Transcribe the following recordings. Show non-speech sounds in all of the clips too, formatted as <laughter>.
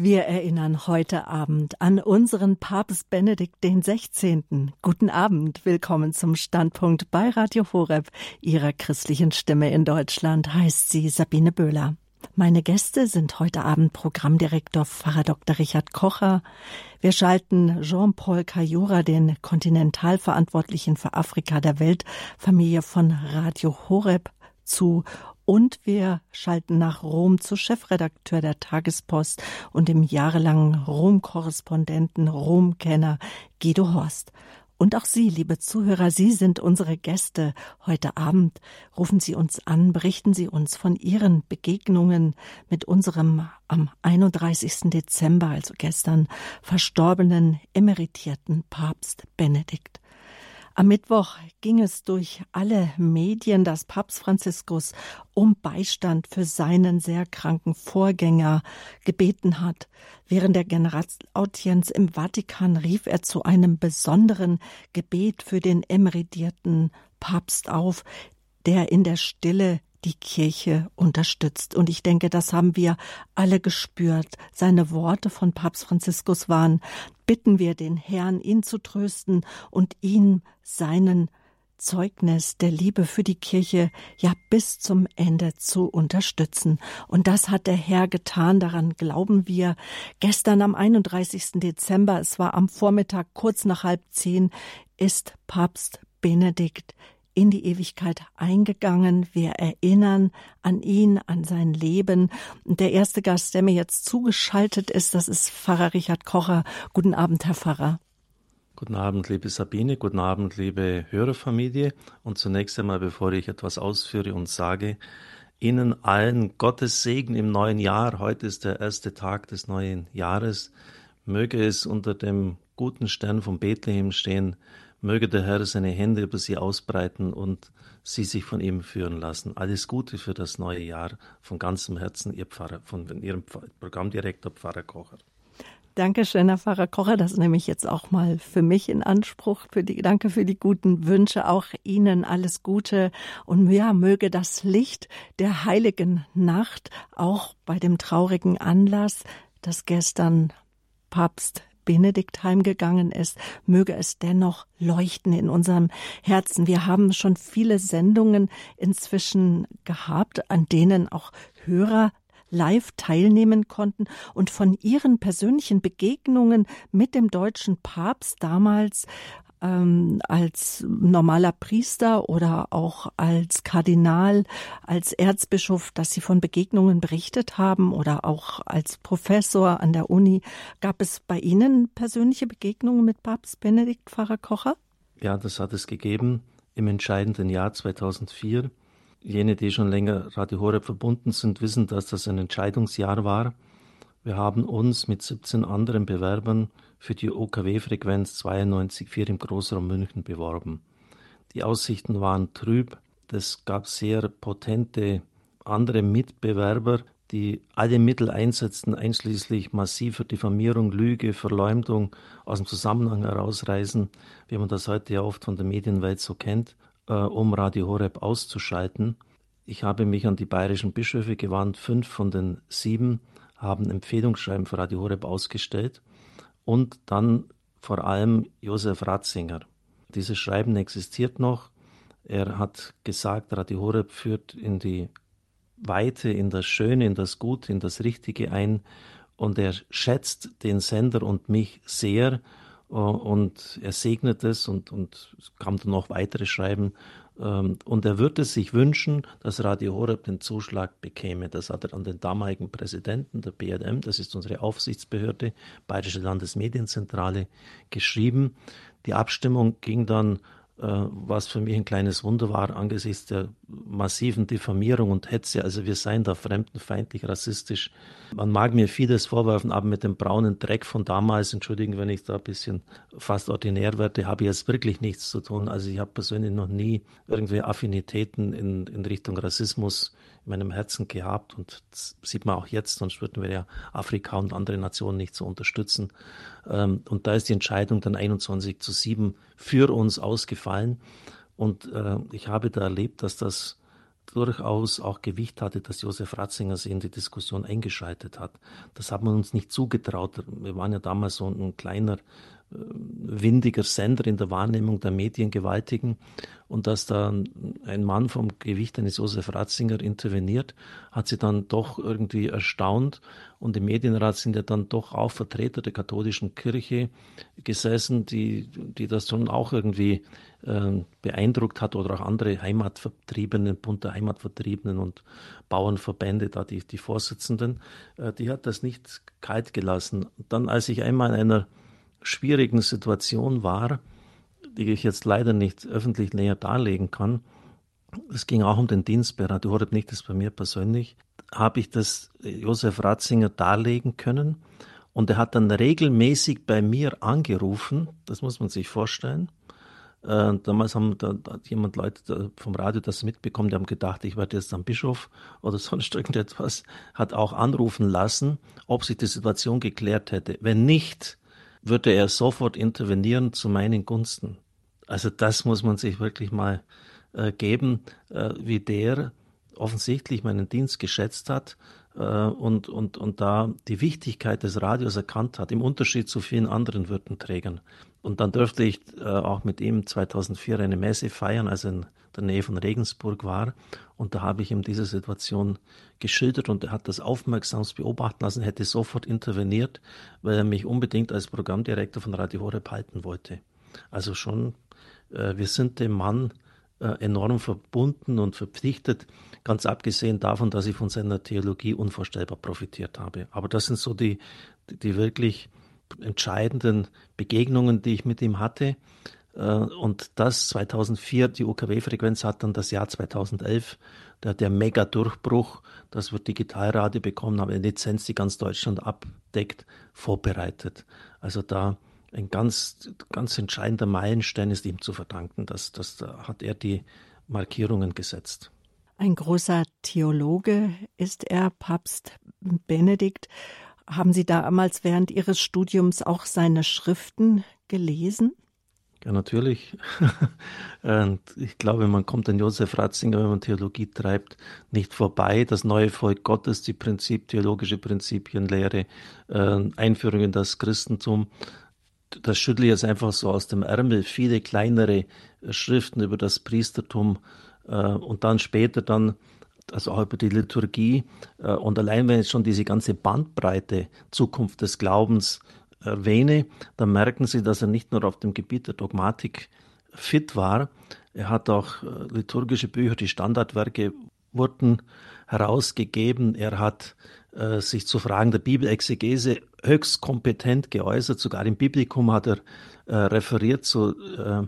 Wir erinnern heute Abend an unseren Papst Benedikt den 16. Guten Abend, willkommen zum Standpunkt bei Radio Horeb, Ihrer christlichen Stimme in Deutschland, heißt sie Sabine Böhler. Meine Gäste sind heute Abend Programmdirektor Pfarrer Dr. Richard Kocher. Wir schalten Jean-Paul Cayura, den Kontinentalverantwortlichen für Afrika der Weltfamilie von Radio Horeb, zu und wir schalten nach Rom zu Chefredakteur der Tagespost und dem jahrelangen Rom-Korrespondenten, Rom-Kenner Guido Horst. Und auch Sie, liebe Zuhörer, Sie sind unsere Gäste heute Abend. Rufen Sie uns an, berichten Sie uns von Ihren Begegnungen mit unserem am 31. Dezember, also gestern, verstorbenen emeritierten Papst Benedikt. Am Mittwoch ging es durch alle Medien, dass Papst Franziskus um Beistand für seinen sehr kranken Vorgänger gebeten hat. Während der Generalaudienz im Vatikan rief er zu einem besonderen Gebet für den emeritierten Papst auf, der in der Stille die Kirche unterstützt. Und ich denke, das haben wir alle gespürt. Seine Worte von Papst Franziskus waren, bitten wir den Herrn, ihn zu trösten und ihn seinen Zeugnis der Liebe für die Kirche ja bis zum Ende zu unterstützen. Und das hat der Herr getan, daran glauben wir. Gestern am 31. Dezember, es war am Vormittag kurz nach halb zehn, ist Papst Benedikt in die Ewigkeit eingegangen. Wir erinnern an ihn, an sein Leben. Der erste Gast, der mir jetzt zugeschaltet ist, das ist Pfarrer Richard Kocher. Guten Abend, Herr Pfarrer. Guten Abend, liebe Sabine, guten Abend, liebe Hörerfamilie. Und zunächst einmal, bevor ich etwas ausführe und sage, Ihnen allen Gottes Segen im neuen Jahr. Heute ist der erste Tag des neuen Jahres. Möge es unter dem guten Stern von Bethlehem stehen, Möge der Herr seine Hände über sie ausbreiten und sie sich von ihm führen lassen. Alles Gute für das neue Jahr von ganzem Herzen, Ihr Pfarrer, von Ihrem Programmdirektor Pfarrer Kocher. Dankeschön, Herr Pfarrer Kocher. Das nehme ich jetzt auch mal für mich in Anspruch. Für die, danke für die guten Wünsche. Auch Ihnen alles Gute. Und ja, möge das Licht der heiligen Nacht auch bei dem traurigen Anlass, dass gestern Papst Benedikt heimgegangen ist, möge es dennoch leuchten in unserem Herzen. Wir haben schon viele Sendungen inzwischen gehabt, an denen auch Hörer live teilnehmen konnten und von ihren persönlichen Begegnungen mit dem deutschen Papst damals ähm, als normaler Priester oder auch als Kardinal, als Erzbischof, dass Sie von Begegnungen berichtet haben oder auch als Professor an der Uni. Gab es bei Ihnen persönliche Begegnungen mit Papst Benedikt Pfarrer Kocher? Ja, das hat es gegeben im entscheidenden Jahr 2004. Jene, die schon länger Radio Horeb verbunden sind, wissen, dass das ein Entscheidungsjahr war. Wir haben uns mit 17 anderen Bewerbern für die OKW-Frequenz 92,4 im Großraum München beworben. Die Aussichten waren trüb. Es gab sehr potente andere Mitbewerber, die alle Mittel einsetzten, einschließlich massiver Diffamierung, Lüge, Verleumdung, aus dem Zusammenhang herausreißen, wie man das heute ja oft von der Medienwelt so kennt, äh, um Radio Horeb auszuschalten. Ich habe mich an die bayerischen Bischöfe gewandt. Fünf von den sieben haben Empfehlungsschreiben für Radio Horeb ausgestellt und dann vor allem Josef Ratzinger. Dieses Schreiben existiert noch. Er hat gesagt, Radio Horeb führt in die Weite, in das Schöne, in das Gute, in das Richtige ein und er schätzt den Sender und mich sehr und er segnet es und, und es kam dann noch weitere Schreiben und er würde sich wünschen, dass Radio Horeb den Zuschlag bekäme. Das hat er an den damaligen Präsidenten der BLM, das ist unsere Aufsichtsbehörde, Bayerische Landesmedienzentrale, geschrieben. Die Abstimmung ging dann was für mich ein kleines Wunder war angesichts der massiven Diffamierung und Hetze. Also wir seien da fremdenfeindlich, rassistisch. Man mag mir vieles vorwerfen, aber mit dem braunen Dreck von damals, entschuldigen, wenn ich da ein bisschen fast ordinär werde, habe ich jetzt wirklich nichts zu tun. Also ich habe persönlich noch nie irgendwie Affinitäten in, in Richtung Rassismus meinem Herzen gehabt und sieht man auch jetzt, sonst würden wir ja Afrika und andere Nationen nicht so unterstützen. Ähm, und da ist die Entscheidung dann 21 zu 7 für uns ausgefallen. Und äh, ich habe da erlebt, dass das durchaus auch Gewicht hatte, dass Josef Ratzinger sie in die Diskussion eingeschaltet hat. Das hat man uns nicht zugetraut. Wir waren ja damals so ein kleiner windiger Sender in der Wahrnehmung der Mediengewaltigen und dass da ein Mann vom Gewicht eines Josef Ratzinger interveniert, hat sie dann doch irgendwie erstaunt und im Medienrat sind ja dann doch auch Vertreter der katholischen Kirche gesessen, die, die das schon auch irgendwie äh, beeindruckt hat oder auch andere Heimatvertriebenen, Bund der Heimatvertriebenen und Bauernverbände, da die, die Vorsitzenden, äh, die hat das nicht kalt gelassen. Dann, als ich einmal in einer schwierigen Situation war, die ich jetzt leider nicht öffentlich näher darlegen kann. Es ging auch um den Dienst bei Radio Horeb, nicht das bei mir persönlich. Habe ich das Josef Ratzinger darlegen können und er hat dann regelmäßig bei mir angerufen, das muss man sich vorstellen. Äh, damals haben da, da hat jemand Leute vom Radio das mitbekommen, die haben gedacht, ich werde jetzt am Bischof oder <laughs> sonst irgendetwas, hat auch anrufen lassen, ob sich die Situation geklärt hätte. Wenn nicht, würde er sofort intervenieren zu meinen Gunsten. Also das muss man sich wirklich mal äh, geben, äh, wie der offensichtlich meinen Dienst geschätzt hat äh, und, und, und da die Wichtigkeit des Radios erkannt hat, im Unterschied zu vielen anderen Würdenträgern. Und dann dürfte ich äh, auch mit ihm 2004 eine Messe feiern, als er in der Nähe von Regensburg war. Und da habe ich ihm diese Situation geschildert und er hat das aufmerksamst beobachten lassen, hätte sofort interveniert, weil er mich unbedingt als Programmdirektor von Radio Horeb halten wollte. Also schon, äh, wir sind dem Mann äh, enorm verbunden und verpflichtet, ganz abgesehen davon, dass ich von seiner Theologie unvorstellbar profitiert habe. Aber das sind so die, die wirklich entscheidenden Begegnungen, die ich mit ihm hatte. Äh, und das 2004, die UKW-Frequenz hat dann das Jahr 2011, der, der Mega-Durchbruch, dass wir Digitalradio bekommen haben, eine Lizenz, die ganz Deutschland abdeckt, vorbereitet. Also da ein ganz, ganz entscheidender Meilenstein ist ihm zu verdanken. Das, das da hat er die Markierungen gesetzt. Ein großer Theologe ist er, Papst Benedikt. Haben Sie damals während Ihres Studiums auch seine Schriften gelesen? Ja, natürlich. <laughs> Und ich glaube, man kommt an Josef Ratzinger, wenn man Theologie treibt, nicht vorbei. Das neue Volk Gottes, die Prinzip, theologische Prinzipienlehre, äh, Einführung in das Christentum. Das schüttle ich jetzt einfach so aus dem Ärmel. Viele kleinere äh, Schriften über das Priestertum äh, und dann später dann also auch über die Liturgie. Und allein wenn jetzt schon diese ganze Bandbreite Zukunft des Glaubens erwähne, dann merken Sie, dass er nicht nur auf dem Gebiet der Dogmatik fit war, er hat auch äh, liturgische Bücher, die Standardwerke wurden herausgegeben. Er hat äh, sich zu Fragen der Bibelexegese höchst kompetent geäußert. Sogar im Biblikum hat er äh, referiert zu äh,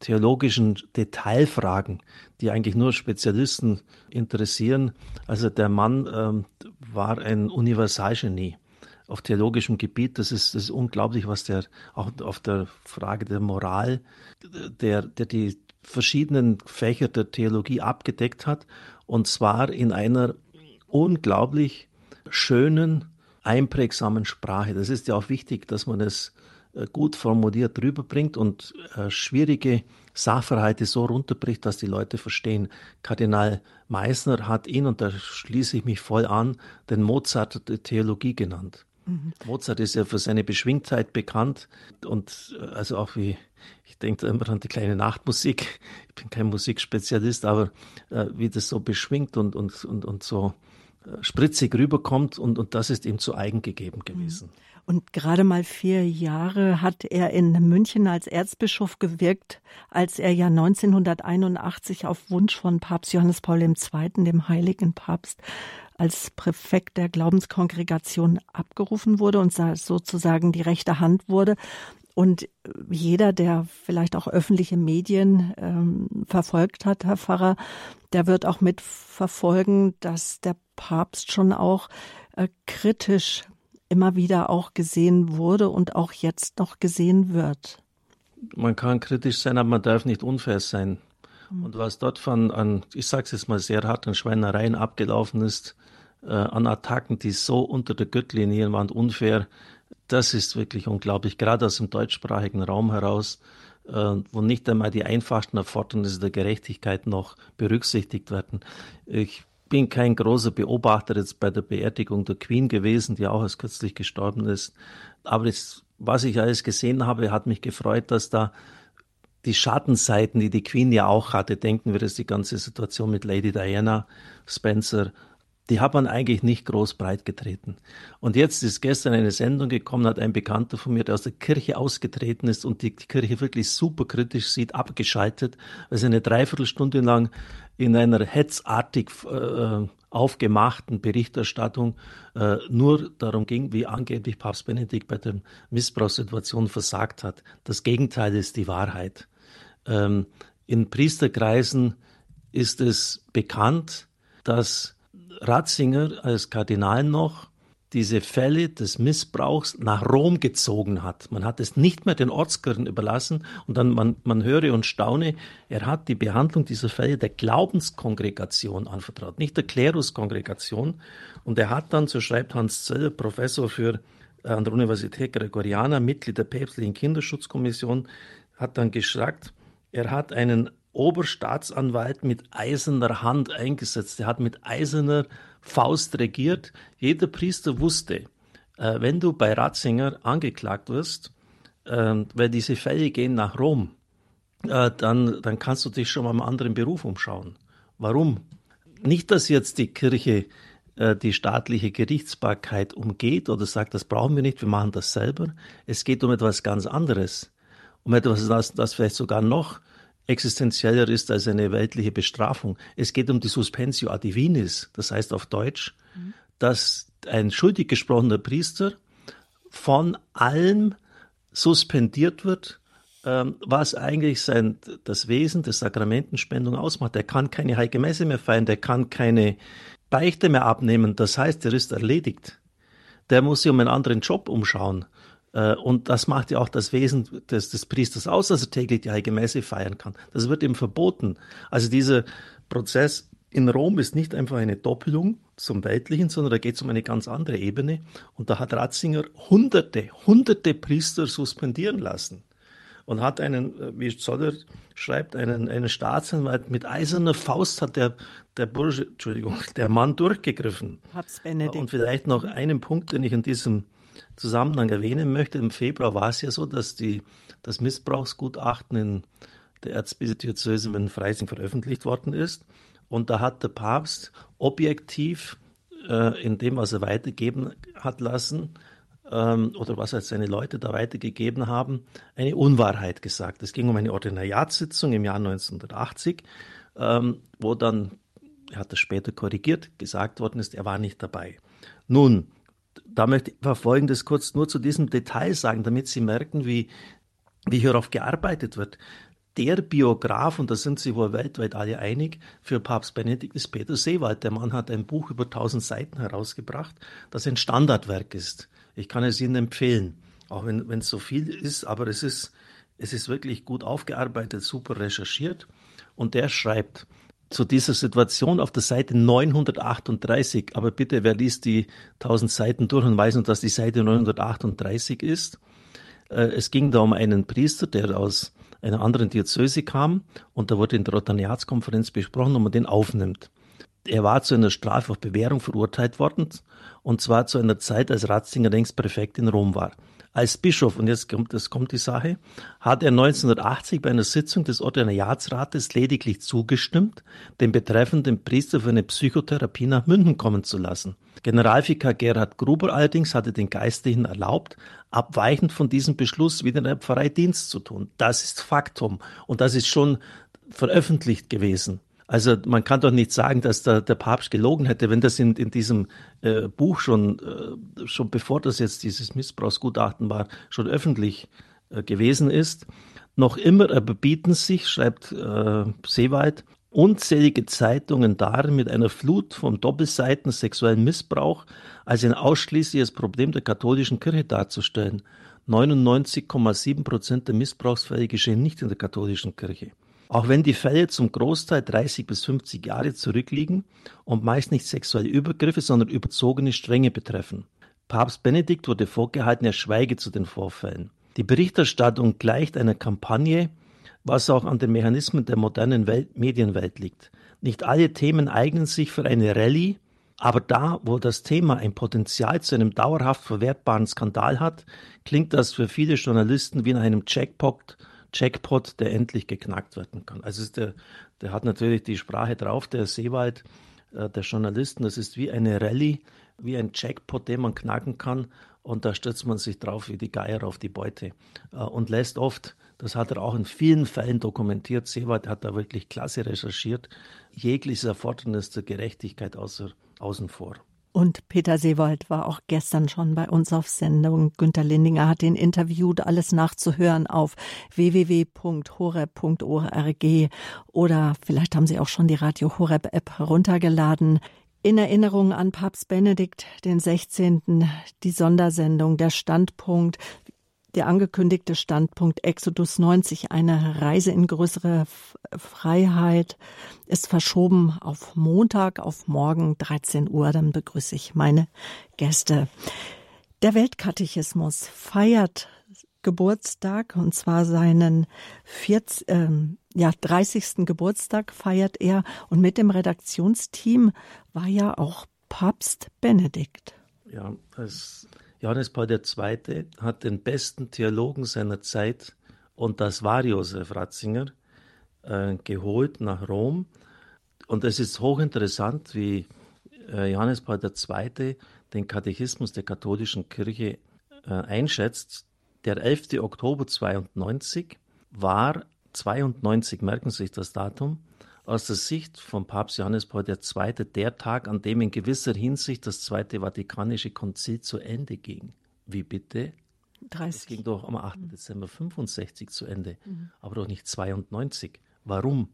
theologischen Detailfragen, die eigentlich nur Spezialisten interessieren. Also der Mann ähm, war ein Universalgenie auf theologischem Gebiet. Das ist, das ist unglaublich, was der auch auf der Frage der Moral, der, der die verschiedenen Fächer der Theologie abgedeckt hat. Und zwar in einer unglaublich schönen, einprägsamen Sprache. Das ist ja auch wichtig, dass man es äh, gut formuliert rüberbringt und äh, schwierige Sachverhalte so runterbricht, dass die Leute verstehen. Kardinal Meissner hat ihn, und da schließe ich mich voll an, den Mozart der Theologie genannt. Mhm. Mozart ist ja für seine Beschwingtheit bekannt und äh, also auch wie, ich denke immer an die kleine Nachtmusik. Ich bin kein Musikspezialist, aber äh, wie das so beschwingt und, und, und, und so äh, spritzig rüberkommt und, und das ist ihm zu eigen gegeben gewesen. Und gerade mal vier Jahre hat er in München als Erzbischof gewirkt, als er ja 1981 auf Wunsch von Papst Johannes Paul II., dem heiligen Papst, als Präfekt der Glaubenskongregation abgerufen wurde und sozusagen die rechte Hand wurde. Und jeder, der vielleicht auch öffentliche Medien ähm, verfolgt hat, Herr Pfarrer, der wird auch mitverfolgen, dass der Papst schon auch äh, kritisch immer wieder auch gesehen wurde und auch jetzt noch gesehen wird. Man kann kritisch sein, aber man darf nicht unfair sein. Mhm. Und was dort von, an, ich sage es jetzt mal sehr hart, an Schweinereien abgelaufen ist, äh, an Attacken, die so unter der Gürtellinie waren, unfair, das ist wirklich unglaublich, gerade aus dem deutschsprachigen Raum heraus. äh, wo nicht einmal die einfachsten Erfordernisse der Gerechtigkeit noch berücksichtigt werden. Ich bin kein großer Beobachter jetzt bei der Beerdigung der Queen gewesen, die auch erst kürzlich gestorben ist. Aber das, was ich alles gesehen habe, hat mich gefreut, dass da die Schattenseiten, die die Queen ja auch hatte, denken wir, dass die ganze Situation mit Lady Diana Spencer die hat man eigentlich nicht groß breit getreten. Und jetzt ist gestern eine Sendung gekommen, hat ein Bekannter von mir, der aus der Kirche ausgetreten ist und die Kirche wirklich super kritisch sieht, abgeschaltet, weil sie eine Dreiviertelstunde lang in einer hetzartig äh, aufgemachten Berichterstattung äh, nur darum ging, wie angeblich Papst Benedikt bei der Missbrauchssituation versagt hat. Das Gegenteil ist die Wahrheit. Ähm, in Priesterkreisen ist es bekannt, dass Ratzinger als Kardinal noch diese Fälle des Missbrauchs nach Rom gezogen hat. Man hat es nicht mehr den Ortskirchen überlassen und dann man, man höre und staune, er hat die Behandlung dieser Fälle der Glaubenskongregation anvertraut, nicht der Kleruskongregation. Und er hat dann, so schreibt Hans Zöll, Professor für äh, an der Universität Gregoriana, Mitglied der päpstlichen Kinderschutzkommission, hat dann gesagt, er hat einen Oberstaatsanwalt mit eiserner Hand eingesetzt. Er hat mit eiserner Faust regiert. Jeder Priester wusste, äh, wenn du bei Ratzinger angeklagt wirst, äh, weil diese Fälle gehen nach Rom, äh, dann, dann kannst du dich schon mal im anderen Beruf umschauen. Warum? Nicht, dass jetzt die Kirche äh, die staatliche Gerichtsbarkeit umgeht oder sagt, das brauchen wir nicht, wir machen das selber. Es geht um etwas ganz anderes. Um etwas, das, das vielleicht sogar noch existenzieller ist als eine weltliche Bestrafung. Es geht um die Suspensio adivinis, das heißt auf Deutsch, mhm. dass ein schuldig gesprochener Priester von allem suspendiert wird, ähm, was eigentlich sein, das Wesen der Sakramentenspendung ausmacht. Er kann keine heilige Messe mehr feiern, der kann keine Beichte mehr abnehmen. Das heißt, er ist erledigt. Der muss sich um einen anderen Job umschauen. Äh, und das macht ja auch das Wesen des, des Priesters aus, dass er täglich die Heilige Messe feiern kann. Das wird ihm verboten. Also dieser Prozess in Rom ist nicht einfach eine Doppelung zum Weltlichen, sondern da geht es um eine ganz andere Ebene. Und da hat Ratzinger hunderte, hunderte Priester suspendieren lassen und hat einen, äh, wie Zoller schreibt, einen, einen Staatsanwalt mit eiserner Faust hat der, der Bursche, Entschuldigung, der Mann durchgegriffen. Papst Benedikt. Und vielleicht noch einen Punkt, den ich in diesem Zusammenhang erwähnen möchte. Im Februar war es ja so, dass die, das Missbrauchsgutachten in der Erzbischofsdiözese in Freising veröffentlicht worden ist. Und da hat der Papst objektiv äh, in dem, was er weitergeben hat lassen, ähm, oder was halt seine Leute da weitergegeben haben, eine Unwahrheit gesagt. Es ging um eine Ordinariatssitzung im Jahr 1980, ähm, wo dann, er hat das später korrigiert, gesagt worden ist, er war nicht dabei. Nun, da möchte ich Folgendes kurz nur zu diesem Detail sagen, damit Sie merken, wie, wie hierauf gearbeitet wird. Der Biograf, und da sind sich wohl weltweit alle einig, für Papst Benedikt ist Peter Seewald. Der Mann hat ein Buch über 1000 Seiten herausgebracht, das ein Standardwerk ist. Ich kann es Ihnen empfehlen, auch wenn es so viel ist, aber es ist, es ist wirklich gut aufgearbeitet, super recherchiert. Und der schreibt, zu dieser Situation auf der Seite 938. Aber bitte, wer liest die 1000 Seiten durch und weiß nur, dass die Seite 938 ist? Äh, es ging da um einen Priester, der aus einer anderen Diözese kam und da wurde in der Rotaniatskonferenz besprochen, ob man den aufnimmt. Er war zu einer Strafe auf Bewährung verurteilt worden und zwar zu einer Zeit, als Ratzinger längst Präfekt in Rom war. Als Bischof, und jetzt kommt, das kommt die Sache, hat er 1980 bei einer Sitzung des Ordinariatsrates lediglich zugestimmt, den betreffenden Priester für eine Psychotherapie nach München kommen zu lassen. Generalvikar Gerhard Gruber allerdings hatte den Geistlichen erlaubt, abweichend von diesem Beschluss wieder in der Pfarrei Dienst zu tun. Das ist Faktum und das ist schon veröffentlicht gewesen. Also man kann doch nicht sagen, dass der, der Papst gelogen hätte, wenn das in, in diesem äh, Buch schon, äh, schon bevor das jetzt dieses Missbrauchsgutachten war, schon öffentlich äh, gewesen ist. Noch immer erbieten sich, schreibt äh, Seewald, unzählige Zeitungen darin, mit einer Flut von Doppelseiten sexuellen Missbrauch als ein ausschließliches Problem der katholischen Kirche darzustellen. 99,7 Prozent der Missbrauchsfälle geschehen nicht in der katholischen Kirche. Auch wenn die Fälle zum Großteil 30 bis 50 Jahre zurückliegen und meist nicht sexuelle Übergriffe, sondern überzogene Strenge betreffen. Papst Benedikt wurde vorgehalten, er schweige zu den Vorfällen. Die Berichterstattung gleicht einer Kampagne, was auch an den Mechanismen der modernen Welt, Medienwelt liegt. Nicht alle Themen eignen sich für eine Rallye, aber da, wo das Thema ein Potenzial zu einem dauerhaft verwertbaren Skandal hat, klingt das für viele Journalisten wie in einem Jackpot, Jackpot, der endlich geknackt werden kann. Also der, der hat natürlich die Sprache drauf, der Seewald, äh, der Journalisten. Das ist wie eine Rallye, wie ein Jackpot, den man knacken kann. Und da stürzt man sich drauf wie die Geier auf die Beute äh, und lässt oft, das hat er auch in vielen Fällen dokumentiert, Seewald hat da wirklich klasse recherchiert, jegliches Erfordernis der Gerechtigkeit außer außen vor. Und Peter Seewald war auch gestern schon bei uns auf Sendung. Günter Lindinger hat ihn interviewt, alles nachzuhören auf www.horeb.org oder vielleicht haben Sie auch schon die Radio Horeb App heruntergeladen. In Erinnerung an Papst Benedikt den 16. die Sondersendung Der Standpunkt der angekündigte Standpunkt Exodus 90, eine Reise in größere Freiheit, ist verschoben auf Montag, auf morgen 13 Uhr. Dann begrüße ich meine Gäste. Der Weltkatechismus feiert Geburtstag und zwar seinen 40, äh, ja, 30. Geburtstag feiert er und mit dem Redaktionsteam war ja auch Papst Benedikt. Ja, das Johannes Paul II. hat den besten Theologen seiner Zeit, und das war Josef Ratzinger, äh, geholt nach Rom. Und es ist hochinteressant, wie äh, Johannes Paul II. den Katechismus der katholischen Kirche äh, einschätzt. Der 11. Oktober 92 war 92, merken Sie sich das Datum, aus der Sicht von Papst Johannes Paul II. der Tag, an dem in gewisser Hinsicht das Zweite Vatikanische Konzil zu Ende ging. Wie bitte? 30. Es ging doch am 8. Mhm. Dezember 65 zu Ende, mhm. aber doch nicht 92. Warum?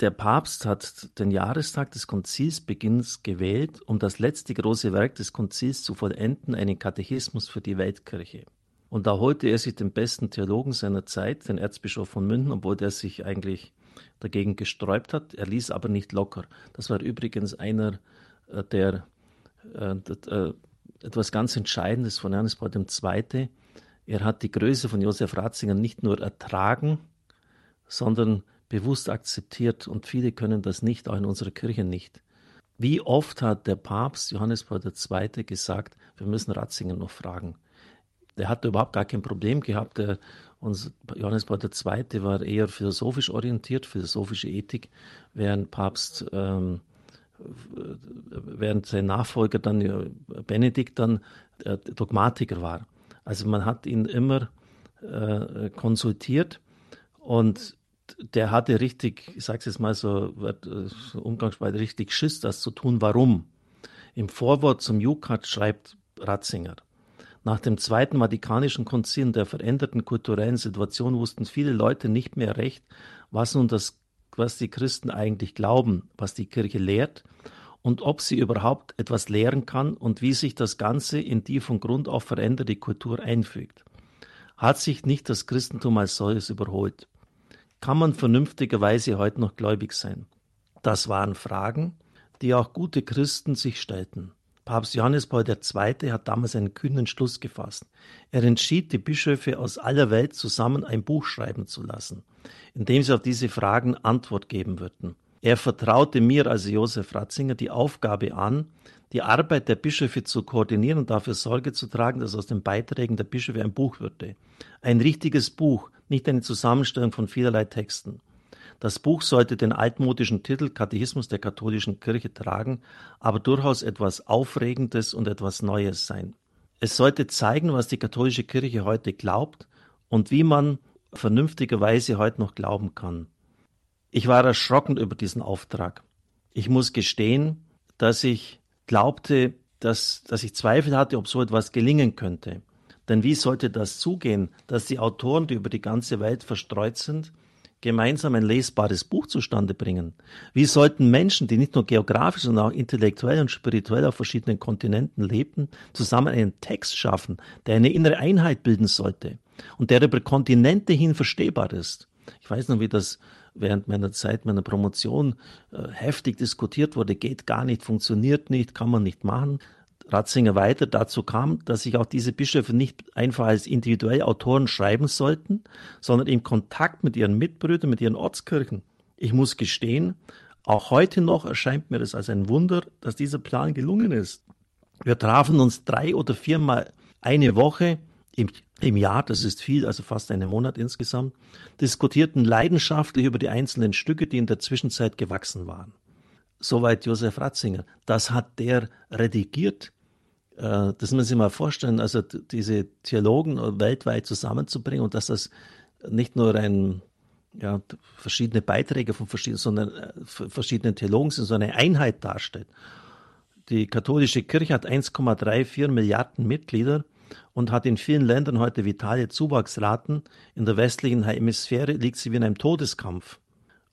Der Papst hat den Jahrestag des Konzilsbeginns gewählt, um das letzte große Werk des Konzils zu vollenden, einen Katechismus für die Weltkirche. Und da holte er sich den besten Theologen seiner Zeit, den Erzbischof von München, obwohl der sich eigentlich dagegen gesträubt hat. Er ließ aber nicht locker. Das war übrigens einer äh, der äh, äh, etwas ganz Entscheidendes von Johannes Paul II. Er hat die Größe von Josef Ratzinger nicht nur ertragen, sondern bewusst akzeptiert und viele können das nicht, auch in unserer Kirche nicht. Wie oft hat der Papst Johannes Paul II. gesagt, wir müssen Ratzinger noch fragen. Der hatte überhaupt gar kein Problem gehabt. Der und Johannes Paul II. war eher philosophisch orientiert, philosophische Ethik, während Papst, ähm, während sein Nachfolger dann, Benedikt dann, äh, Dogmatiker war. Also man hat ihn immer äh, konsultiert und der hatte richtig, ich sage es jetzt mal so, so umgangssprachlich, richtig Schiss, das zu tun. Warum? Im Vorwort zum Jukat schreibt Ratzinger, nach dem Zweiten Vatikanischen Konzil und der veränderten kulturellen Situation wussten viele Leute nicht mehr recht, was nun das, was die Christen eigentlich glauben, was die Kirche lehrt und ob sie überhaupt etwas lehren kann und wie sich das Ganze in die von Grund auf veränderte Kultur einfügt. Hat sich nicht das Christentum als solches überholt? Kann man vernünftigerweise heute noch gläubig sein? Das waren Fragen, die auch gute Christen sich stellten. Papst Johannes Paul II. hat damals einen kühnen Schluss gefasst. Er entschied, die Bischöfe aus aller Welt zusammen ein Buch schreiben zu lassen, in dem sie auf diese Fragen Antwort geben würden. Er vertraute mir, also Josef Ratzinger, die Aufgabe an, die Arbeit der Bischöfe zu koordinieren und dafür Sorge zu tragen, dass aus den Beiträgen der Bischöfe ein Buch würde. Ein richtiges Buch, nicht eine Zusammenstellung von vielerlei Texten. Das Buch sollte den altmodischen Titel Katechismus der katholischen Kirche tragen, aber durchaus etwas Aufregendes und etwas Neues sein. Es sollte zeigen, was die katholische Kirche heute glaubt und wie man vernünftigerweise heute noch glauben kann. Ich war erschrocken über diesen Auftrag. Ich muss gestehen, dass ich glaubte, dass, dass ich Zweifel hatte, ob so etwas gelingen könnte. Denn wie sollte das zugehen, dass die Autoren, die über die ganze Welt verstreut sind, gemeinsam ein lesbares Buch zustande bringen? Wie sollten Menschen, die nicht nur geografisch, sondern auch intellektuell und spirituell auf verschiedenen Kontinenten lebten, zusammen einen Text schaffen, der eine innere Einheit bilden sollte und der über Kontinente hin verstehbar ist? Ich weiß noch, wie das während meiner Zeit meiner Promotion äh, heftig diskutiert wurde, geht gar nicht, funktioniert nicht, kann man nicht machen. Ratzinger weiter dazu kam, dass sich auch diese Bischöfe nicht einfach als individuelle Autoren schreiben sollten, sondern im Kontakt mit ihren Mitbrüdern, mit ihren Ortskirchen. Ich muss gestehen, auch heute noch erscheint mir das als ein Wunder, dass dieser Plan gelungen ist. Wir trafen uns drei oder viermal eine Woche im, im Jahr, das ist viel, also fast einen Monat insgesamt, diskutierten leidenschaftlich über die einzelnen Stücke, die in der Zwischenzeit gewachsen waren. Soweit Josef Ratzinger. Das hat der redigiert. Äh, das muss man sich mal vorstellen, also diese Theologen weltweit zusammenzubringen und dass das nicht nur ein ja, verschiedene Beiträge von verschiedenen, sondern äh, verschiedenen Theologen sind, so eine Einheit darstellt. Die katholische Kirche hat 1,34 Milliarden Mitglieder und hat in vielen Ländern heute vitale Zuwachsraten. In der westlichen Hemisphäre liegt sie wie in einem Todeskampf.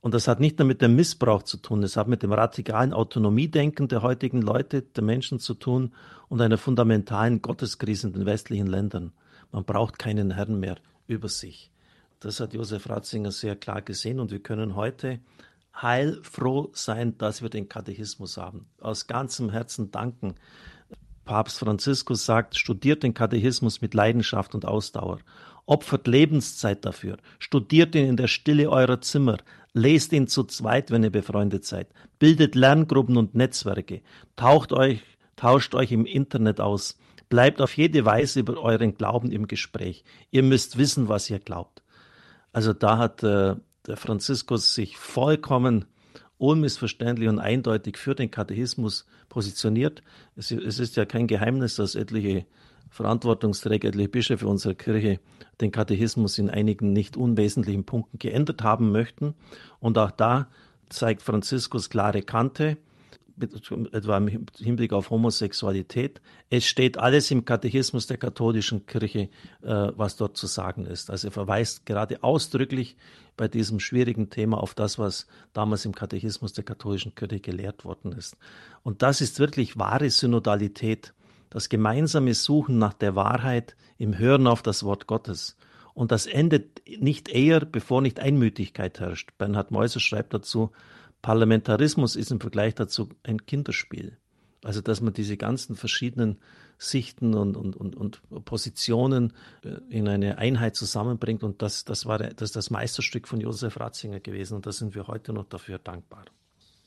Und das hat nicht nur mit dem Missbrauch zu tun, es hat mit dem radikalen Autonomiedenken der heutigen Leute, der Menschen zu tun und einer fundamentalen Gotteskrise in den westlichen Ländern. Man braucht keinen Herrn mehr über sich. Das hat Josef Ratzinger sehr klar gesehen und wir können heute heilfroh sein, dass wir den Katechismus haben. Aus ganzem Herzen danken. Papst Franziskus sagt, studiert den Katechismus mit Leidenschaft und Ausdauer. Opfert Lebenszeit dafür. Studiert ihn in der Stille eurer Zimmer. Lest ihn zu zweit, wenn ihr befreundet seid. Bildet Lerngruppen und Netzwerke. Taucht euch, tauscht euch im Internet aus. Bleibt auf jede Weise über euren Glauben im Gespräch. Ihr müsst wissen, was ihr glaubt. Also da hat äh, der Franziskus sich vollkommen unmissverständlich und eindeutig für den Katechismus positioniert. Es, es ist ja kein Geheimnis, dass etliche Verantwortungsträger, etliche Bischöfe unserer Kirche den Katechismus in einigen nicht unwesentlichen Punkten geändert haben möchten. Und auch da zeigt Franziskus klare Kante etwa im Hinblick auf Homosexualität. Es steht alles im Katechismus der katholischen Kirche, äh, was dort zu sagen ist. Also er verweist gerade ausdrücklich bei diesem schwierigen Thema auf das, was damals im Katechismus der katholischen Kirche gelehrt worden ist. Und das ist wirklich wahre Synodalität, das gemeinsame Suchen nach der Wahrheit im Hören auf das Wort Gottes. Und das endet nicht eher, bevor nicht Einmütigkeit herrscht. Bernhard Meuser schreibt dazu, Parlamentarismus ist im Vergleich dazu ein Kinderspiel. Also, dass man diese ganzen verschiedenen Sichten und, und, und, und Positionen äh, in eine Einheit zusammenbringt. Und das, das war das, das Meisterstück von Josef Ratzinger gewesen. Und da sind wir heute noch dafür dankbar.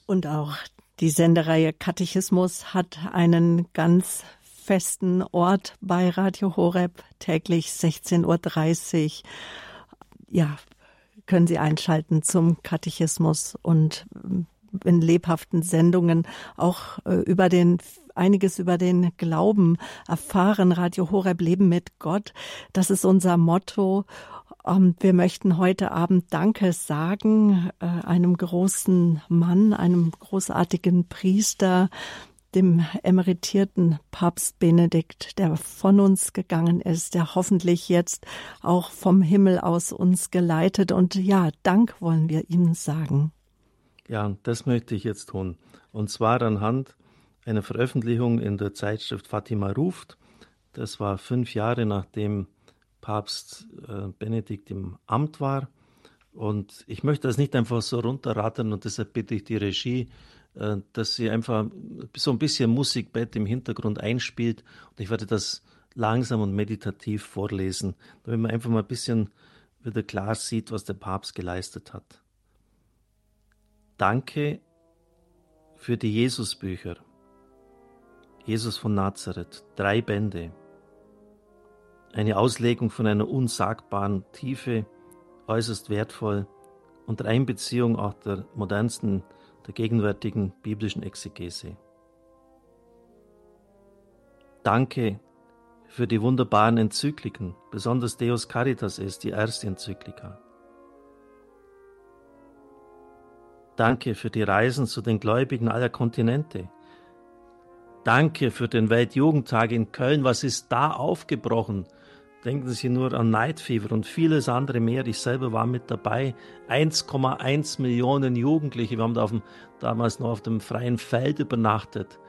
Und auch die Sendereihe Katechismus hat einen ganz festen Ort bei Radio Horeb, täglich 16.30 Uhr. Ja, können Sie einschalten zum Katechismus und äh, in lebhaften Sendungen auch äh, über den einiges über den Glauben erfahren. Radio Horeb Leben mit Gott. Das ist unser Motto. Ähm, wir möchten heute Abend Danke sagen äh, einem großen Mann, einem großartigen Priester, dem emeritierten Papst Benedikt, der von uns gegangen ist, der hoffentlich jetzt auch vom Himmel aus uns geleitet. Und ja, Dank wollen wir ihm sagen. Ja, das möchte ich jetzt tun. Und zwar anhand einer Veröffentlichung in der Zeitschrift Fatima ruft. Das war fünf Jahre nachdem Papst äh, Benedikt im Amt war. Und ich möchte das nicht einfach so runterrattern und deshalb bitte ich die Regie, dass sie einfach so ein bisschen Musikbett im Hintergrund einspielt. Und ich werde das langsam und meditativ vorlesen, damit man einfach mal ein bisschen wieder klar sieht, was der Papst geleistet hat. Danke für die Jesusbücher. Jesus von Nazareth, drei Bände. Eine Auslegung von einer unsagbaren Tiefe, äußerst wertvoll, unter Einbeziehung auch der modernsten der gegenwärtigen biblischen Exegese. Danke für die wunderbaren Enzykliken, besonders Deus Caritas ist die erste Enzyklika. Danke für die Reisen zu den Gläubigen aller Kontinente. Danke für den Weltjugendtag in Köln. Was ist da aufgebrochen? Denken Sie nur an Night Fever und vieles andere mehr. Ich selber war mit dabei. 1,1 Millionen Jugendliche. Wir haben da auf dem, damals noch auf dem freien Feld übernachtet.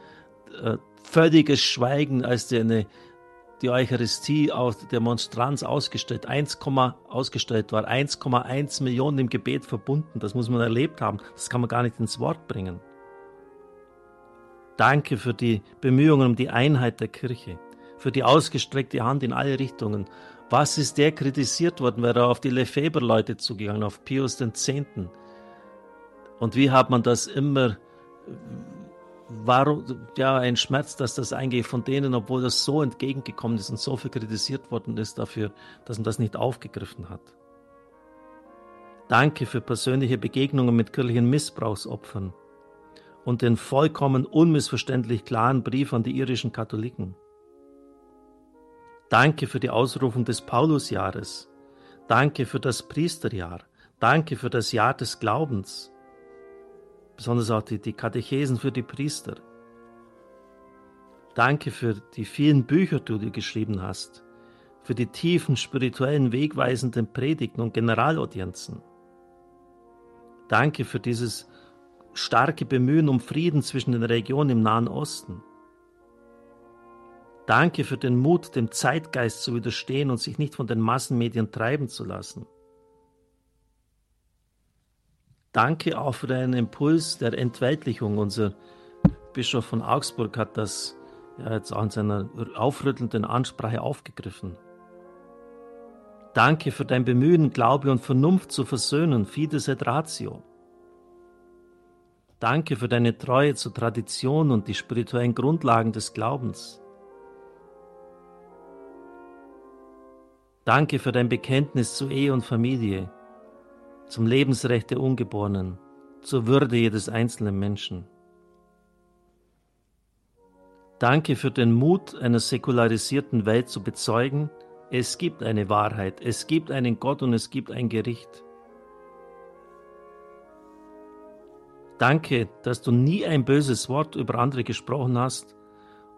Äh, völliges Schweigen, als die, eine, die Eucharistie aus der Monstranz ausgestellt, 1, ausgestellt war. 1,1 Millionen im Gebet verbunden. Das muss man erlebt haben. Das kann man gar nicht ins Wort bringen. Danke für die Bemühungen um die Einheit der Kirche, für die ausgestreckte Hand in alle Richtungen. Was ist der kritisiert worden? Wäre er auf die Lefebvre-Leute zugegangen, auf Pius X. Und wie hat man das immer, warum, ja, ein Schmerz, dass das eigentlich von denen, obwohl das so entgegengekommen ist und so viel kritisiert worden ist dafür, dass man das nicht aufgegriffen hat. Danke für persönliche Begegnungen mit kirchlichen Missbrauchsopfern und den vollkommen unmissverständlich klaren Brief an die irischen Katholiken. Danke für die Ausrufung des Paulusjahres. Danke für das Priesterjahr. Danke für das Jahr des Glaubens. Besonders auch die, die Katechesen für die Priester. Danke für die vielen Bücher, die du geschrieben hast. Für die tiefen spirituellen, wegweisenden Predigten und Generalaudienzen. Danke für dieses starke Bemühen um Frieden zwischen den Regionen im Nahen Osten. Danke für den Mut, dem Zeitgeist zu widerstehen und sich nicht von den Massenmedien treiben zu lassen. Danke auch für deinen Impuls der Entweltlichung. Unser Bischof von Augsburg hat das ja, jetzt auch in seiner aufrüttelnden Ansprache aufgegriffen. Danke für dein Bemühen, Glaube und Vernunft zu versöhnen, Fides et Ratio. Danke für deine Treue zur Tradition und die spirituellen Grundlagen des Glaubens. Danke für dein Bekenntnis zu Ehe und Familie, zum Lebensrecht der Ungeborenen, zur Würde jedes einzelnen Menschen. Danke für den Mut einer säkularisierten Welt zu bezeugen, es gibt eine Wahrheit, es gibt einen Gott und es gibt ein Gericht. Danke, dass du nie ein böses Wort über andere gesprochen hast,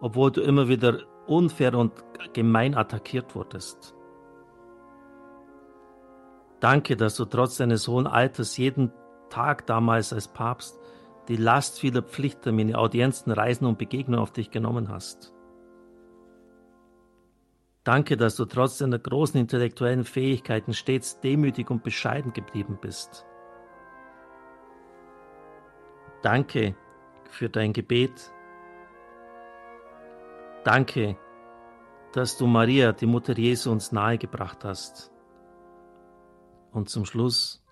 obwohl du immer wieder unfair und gemein attackiert wurdest. Danke, dass du trotz deines hohen Alters jeden Tag damals als Papst die Last vieler Pflichttermine, Audienzen, Reisen und Begegnungen auf dich genommen hast. Danke, dass du trotz deiner großen intellektuellen Fähigkeiten stets demütig und bescheiden geblieben bist. Danke für dein Gebet. Danke, dass du Maria, die Mutter Jesu, uns nahegebracht hast. Und zum Schluss,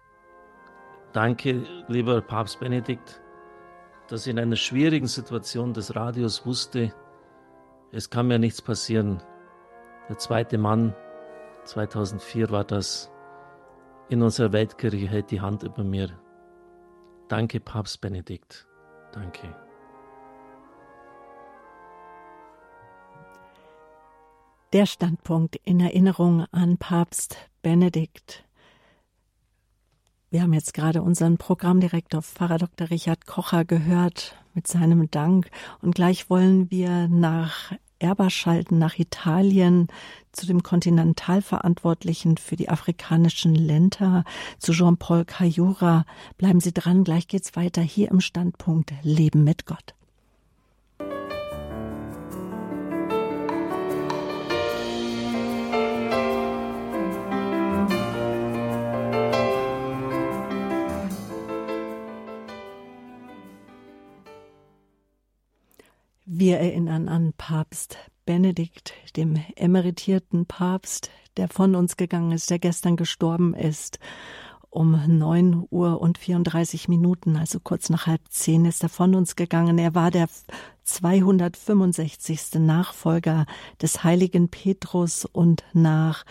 danke, lieber Papst Benedikt, dass ich in einer schwierigen Situation des Radios wusste, es kann mir nichts passieren. Der zweite Mann, 2004 war das, in unserer Weltkirche hält die Hand über mir. Danke, Papst Benedikt. Danke. Der Standpunkt in Erinnerung an Papst Benedikt. Wir haben jetzt gerade unseren Programmdirektor Pfarrer Dr. Richard Kocher gehört mit seinem Dank und gleich wollen wir nach Erber schalten nach Italien zu dem Kontinentalverantwortlichen für die afrikanischen Länder, zu Jean-Paul Cayura. Bleiben Sie dran, gleich geht's weiter hier im Standpunkt Leben mit Gott. Wir erinnern an Papst Benedikt, dem emeritierten Papst, der von uns gegangen ist, der gestern gestorben ist. Um neun Uhr und 34 Minuten, also kurz nach halb zehn, ist er von uns gegangen. Er war der 265. Nachfolger des heiligen Petrus und nach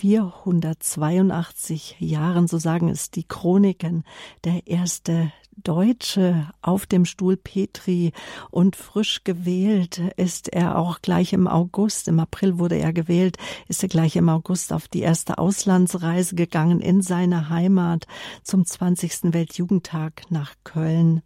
482 Jahren, so sagen es die Chroniken, der erste Deutsche auf dem Stuhl Petri und frisch gewählt ist er auch gleich im August, im April wurde er gewählt, ist er gleich im August auf die erste Auslandsreise gegangen in seine Heimat zum 20. Weltjugendtag nach Köln.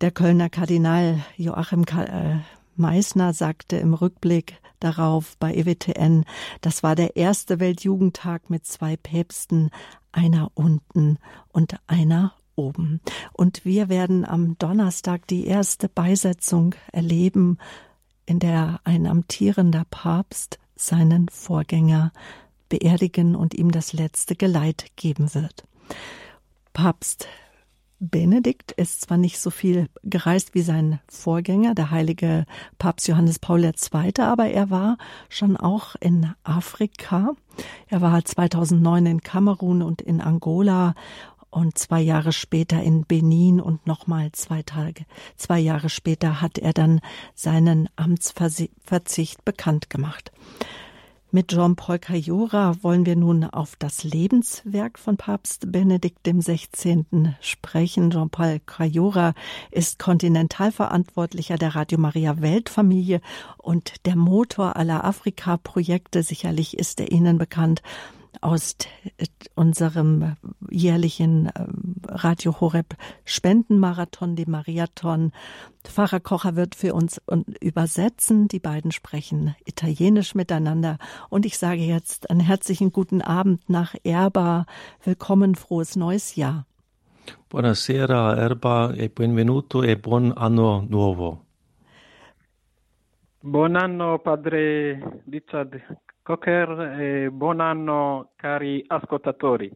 Der Kölner Kardinal Joachim äh, Meissner sagte im Rückblick darauf bei EWTN, das war der erste Weltjugendtag mit zwei Päpsten, einer unten und einer oben. Und wir werden am Donnerstag die erste Beisetzung erleben, in der ein amtierender Papst seinen Vorgänger beerdigen und ihm das letzte Geleit geben wird. Papst Benedikt ist zwar nicht so viel gereist wie sein Vorgänger, der heilige Papst Johannes Paul II., aber er war schon auch in Afrika. Er war 2009 in Kamerun und in Angola und zwei Jahre später in Benin und nochmal zwei Tage, zwei Jahre später hat er dann seinen Amtsverzicht bekannt gemacht. Mit Jean-Paul Cayora wollen wir nun auf das Lebenswerk von Papst Benedikt XVI. sprechen. Jean-Paul Cayora ist Kontinentalverantwortlicher der Radio Maria Weltfamilie und der Motor aller Afrika-Projekte. Sicherlich ist er Ihnen bekannt aus unserem jährlichen ähm, Radio Horeb Spendenmarathon, dem Mariathon. Pfarrer Kocher wird für uns übersetzen. Die beiden sprechen Italienisch miteinander. Und ich sage jetzt einen herzlichen guten Abend nach Erba. Willkommen, frohes neues Jahr. Buonasera, Erba, e benvenuto e buon anno nuovo. Buon anno, padre Richard Cocker e buon anno, cari ascoltatori.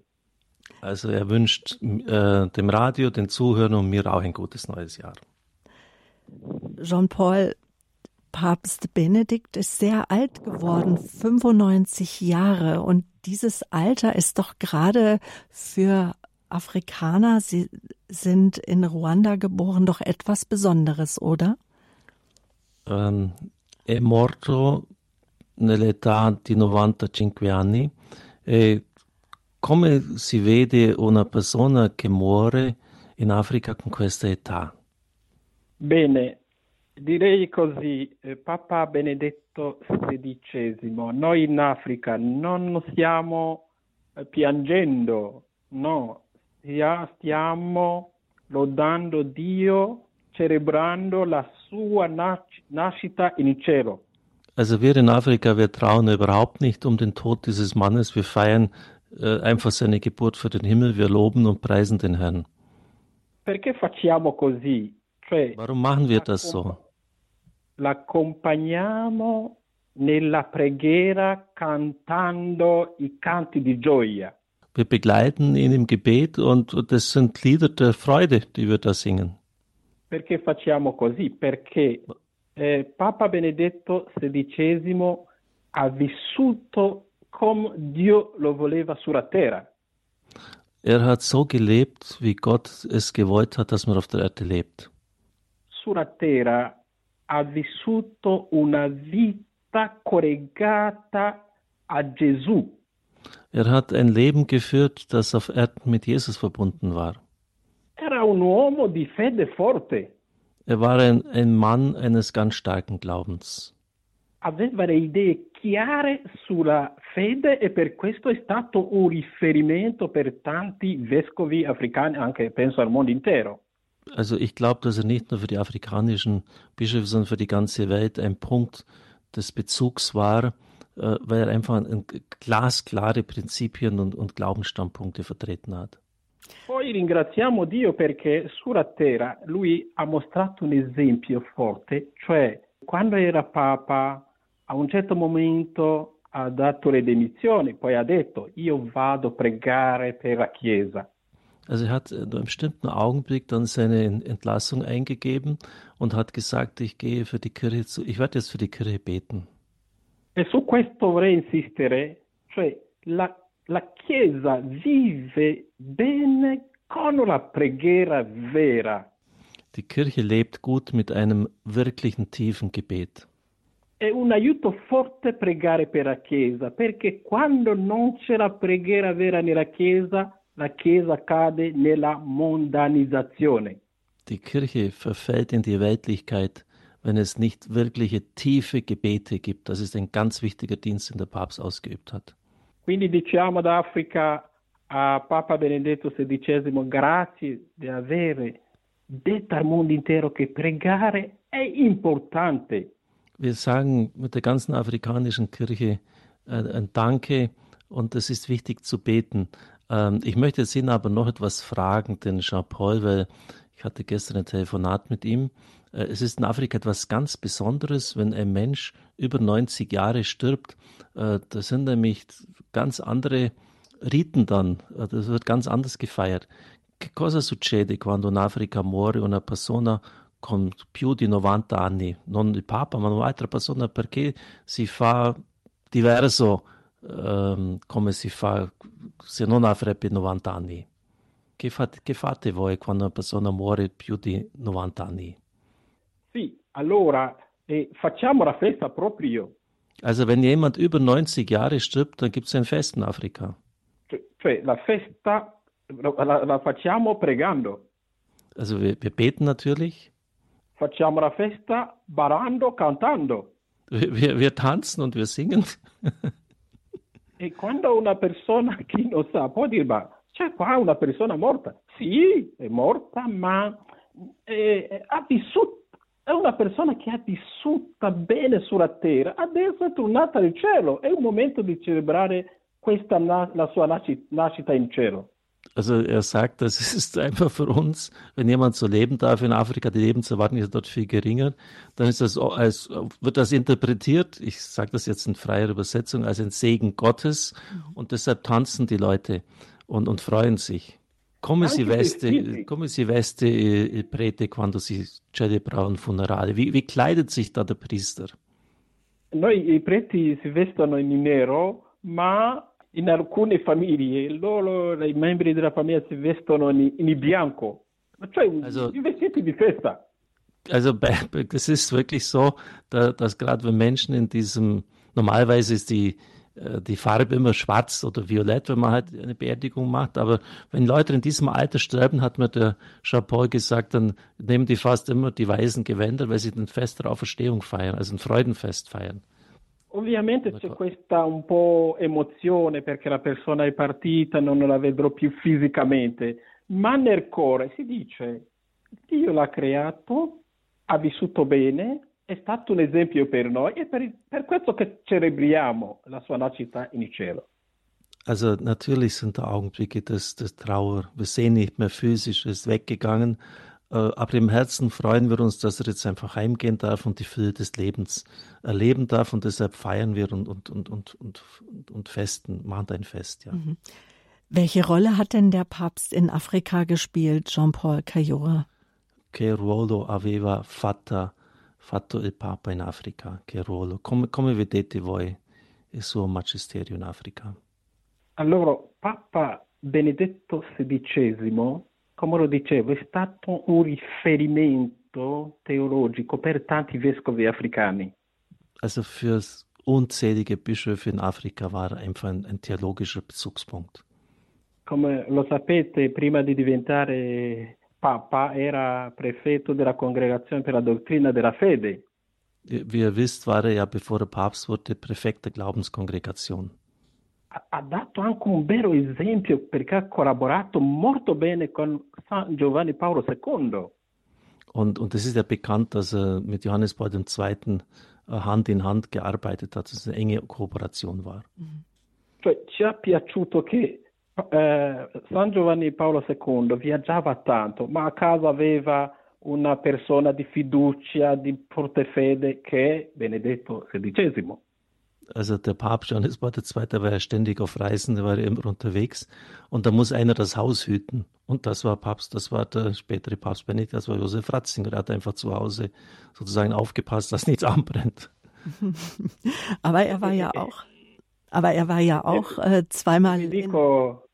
Also er wünscht äh, dem Radio, den Zuhörern und mir auch ein gutes neues Jahr. Jean-Paul, Papst Benedikt ist sehr alt geworden, 95 Jahre. Und dieses Alter ist doch gerade für Afrikaner, sie sind in Ruanda geboren, doch etwas Besonderes, oder? Ähm, è morto nell'età di 95 anni e come si vede una persona che muore in Africa con questa età? Bene, direi così, eh, Papa Benedetto XVI, noi in Africa non stiamo eh, piangendo, no, stiamo lodando Dio, celebrando la sua nascita in cielo. Also wir in Afrika, wir trauen überhaupt nicht um den Tod dieses Mannes. Wir feiern äh, einfach seine Geburt für den Himmel. Wir loben und preisen den Herrn. Warum machen wir das so? L'accompagniamo nella preghiera cantando i canti di gioia. Wir begleiten ihn im Gebet und das sind Lieder der Freude, die wir da singen. Perché facciamo così? Perché eh, Papa Benedetto XVI ha vissuto come Dio lo voleva sulla terra. Er hat so gelebt, wie Gott es gewollt hat, dass man auf der Erde lebt. Sulla terra ha vissuto una vita collegata a Gesù. Er hat ein Leben geführt, das auf Erden mit Jesus verbunden war. Era un uomo di fede forte. Er war ein, ein Mann eines ganz starken Glaubens. Aveva idee chiare sulla fede e per questo è stato un riferimento per tanti vescovi africani, anche penso al mondo intero. Also ich glaube, dass er nicht nur für die afrikanischen Bischöfe, sondern für die ganze Welt ein Punkt des Bezugs war, äh, weil er einfach ein, glasklare Prinzipien und, und Glaubensstandpunkte vertreten hat. Poi ringraziamo Dio perché sulla terra lui ha mostrato un esempio forte, cioè quando era Papa a un certo momento ha dato le dimissioni, poi ha detto io vado a pregare per la Chiesa. Also er hat in einem bestimmten Augenblick dann seine Entlassung eingegeben und hat gesagt, ich gehe für die Kirche zu, ich werde jetzt für die Kirche beten. E su questo vorrei insistere, cioè la la Chiesa vive bene con la preghiera vera. Die Kirche lebt gut mit einem wirklichen tiefen Gebet. È un aiuto forte pregare per la Chiesa, perché quando non c'è la preghiera vera nella Chiesa, la Chiesa cade nella mondanizzazione. Die Kirche verfällt in die Weltlichkeit, wenn es nicht wirkliche tiefe Gebete gibt. Das ist ein ganz wichtiger Dienst, den der Papst ausgeübt hat. Quindi diciamo ad Africa a Papa Benedetto XVI grazie di avere detto al mondo intero che pregare è importante. Wir sagen mit der ganzen afrikanischen Kirche äh, ein Danke und es ist wichtig zu beten. Ähm, ich möchte jetzt Ihnen aber noch etwas fragen, den Jean-Paul, weil ich hatte gestern ein Telefonat mit ihm. Äh, es ist in Afrika etwas ganz Besonderes, wenn ein Mensch über 90 Jahre stirbt. Äh, da sind nämlich ganz andere Riten dann. Äh, das wird ganz anders gefeiert. che cosa succede quando in Africa muore una persona con più di 90 anni? Non il Papa, ma un'altra persona perché si fa diverso um, come si fa se non avrebbe 90 anni? Che fate, che fate voi quando una persona muore più di 90 anni? Sì, allora eh, facciamo la festa proprio. Also wenn jemand über 90 Jahre stirbt, dann gibt es ein Fest in Afrika. Cioè la festa la, la facciamo pregando. Also wir, wir, beten natürlich. Facciamo la festa ballando, cantando. Wir, wir, wir tanzen und wir singen. <laughs> e quando una persona chi non sa può dire ma c'è qua una persona morta. Sì, è morta, ma è, ha vissuto è una persona che ha vissuto bene sulla terra, adesso è tornata al cielo, è un momento di celebrare questa, la sua nascita in cielo. Also er sagt, das ist einfach für uns, wenn jemand so leben darf in Afrika, die Lebenserwartung ist dort viel geringer, dann ist das als, wird das interpretiert, ich sage das jetzt in freier Übersetzung, als ein Segen Gottes mhm. und deshalb tanzen die Leute und, und freuen sich. Come si, veste, come si veste il prete quando si celebra un funerale? Wie, wie kleidet sich da der Priester? Noi i preti si vestono in nero, ma in alcune famiglie loro, i membri della famiglia si vestono in, in bianco, cioè also, i vestiti di festa. Also es ist wirklich so, dass gerade wenn Menschen in diesem, normalerweise ist die, äh, die Farbe immer schwarz oder violett, wenn man halt eine Beerdigung macht, aber wenn Leute in diesem Alter sterben, hat mir der Jean-Paul gesagt, dann nehmen die fast immer die weißen Gewänder, weil sie den Fest der Auferstehung feiern, also ein Freudenfest feiern. Ovviamente c'è questa un po' emozione perché la persona è partita, non la vedrò più fisicamente, ma nel cuore si dice Dio l'ha creato, ha vissuto bene, è stato un esempio per noi e per, per questo che celebriamo la sua nascita in cielo. Also natürlich sind da Augenblicke des, des Trauer. Wir sehen nicht mehr physisch, er ist weggegangen, Äh, aber im Herzen freuen wir uns, dass er jetzt einfach heimgehen darf und die Fülle des Lebens erleben darf. Und deshalb feiern wir und, und, und, und, und, und festen, machen ein Fest, ja. Mhm. Welche Rolle hat denn der Papst in Afrika gespielt, Jean-Paul Cayora? Che ruolo aveva fatta, fatto il Papa in Africa? Che ruolo? Come, come vedete voi il suo magisterio in Africa? Allora, Papa Benedetto XVI come lo dicevo, è stato un riferimento teologico per tanti vescovi africani. Also für unzählige Bischöfe in Afrika war einfach ein, ein theologischer Bezugspunkt. Come lo sapete, prima di diventare Papa era prefetto della Congregazione per la Dottrina della Fede. Wie ihr wisst, war er ja, bevor er Papst wurde, Präfekt der Glaubenskongregation ha dato anche un vero esempio perché ha collaborato molto bene con San Giovanni Paolo II. Und, und es ist ja bekannt, dass er mit Johannes Paul II. Äh, Hand in Hand gearbeitet hat, dass es eine enge Kooperation war. Cioè, ci è piaciuto che eh, San Giovanni Paolo II viaggiava tanto, ma a casa aveva una persona di fiducia, di forte fede che è Benedetto XVI. Also der Papst Johannes Paul II. war ja ständig auf Reisen, der war ja immer unterwegs. Und da muss einer das Haus hüten. Und das war Papst, das war der spätere Papst Benedikt, das war Josef Ratzinger. Der hat einfach zu Hause sozusagen aufgepasst, dass nichts anbrennt. <laughs> aber er war ja auch, aber er war ja auch äh, zweimal. Vi dico,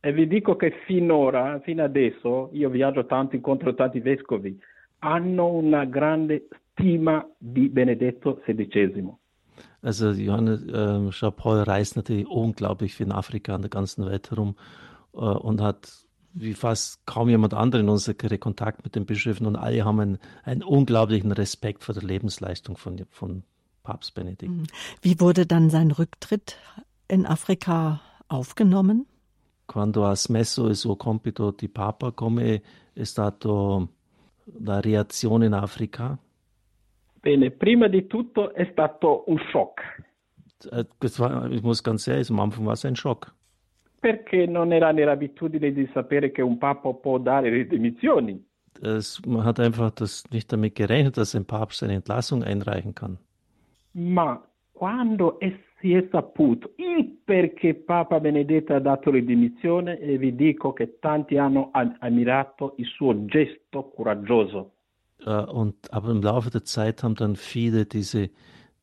e vi dico che finora, fino adesso, io viaggio tanto incontro tanti vescovi, hanno una grande stima di Benedetto XVI. Also Johannes äh, Jean-Paul reist natürlich unglaublich viel in Afrika an der ganzen Welt herum äh, und hat wie fast kaum jemand anderen in unserer Karriere Kontakt mit den Bischöfen und alle haben einen, einen unglaublichen Respekt vor der Lebensleistung von, von Papst Benedikt. Mhm. Wie wurde dann sein Rücktritt in Afrika aufgenommen? Quando ha smesso il suo compito di Papa, come è stata la reazione in Africa? Bene, prima di tutto è stato un shock. War, ich muss ganz ehrlich, am Anfang war es ein Schock. Perché non era nell'abitudine di sapere che un Papa può dare le dimissioni. Es, man hat einfach das nicht damit gerechnet, dass ein Papst eine Entlassung einreichen kann. Ma quando è si è saputo il perché Papa Benedetto ha dato le dimissioni e vi dico che tanti hanno ammirato il suo gesto coraggioso. Uh, und, aber im Laufe der Zeit haben dann viele diese,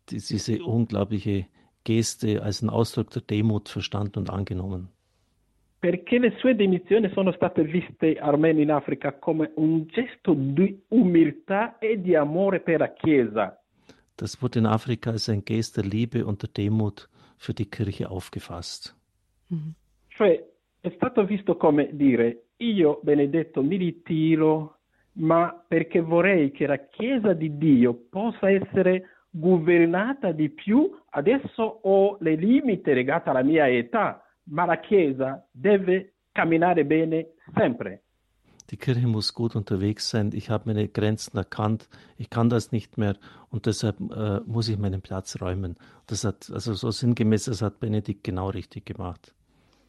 die, diese unglaubliche Geste als einen Ausdruck der Demut verstanden und angenommen. Perché le sue dimissioni sono state viste armeni in Africa come un gesto di umiltà e di amore per la Chiesa. Das wurde in Afrika als ein Gest der Liebe und der Demut für die Kirche aufgefasst. Mhm. Cioè, è stato visto come dire, io benedetto mi ritiro, ma perché vorrei che la Chiesa di Dio possa essere governata di più, adesso ho le limiti legate alla mia età, ma la Chiesa deve camminare bene sempre. Die Kirche muss gut unterwegs sein. Ich habe meine Grenzen erkannt. Ich kann das nicht mehr und deshalb äh, muss ich meinen Platz räumen. Das hat, also so sinngemäß, das hat Benedikt genau richtig gemacht.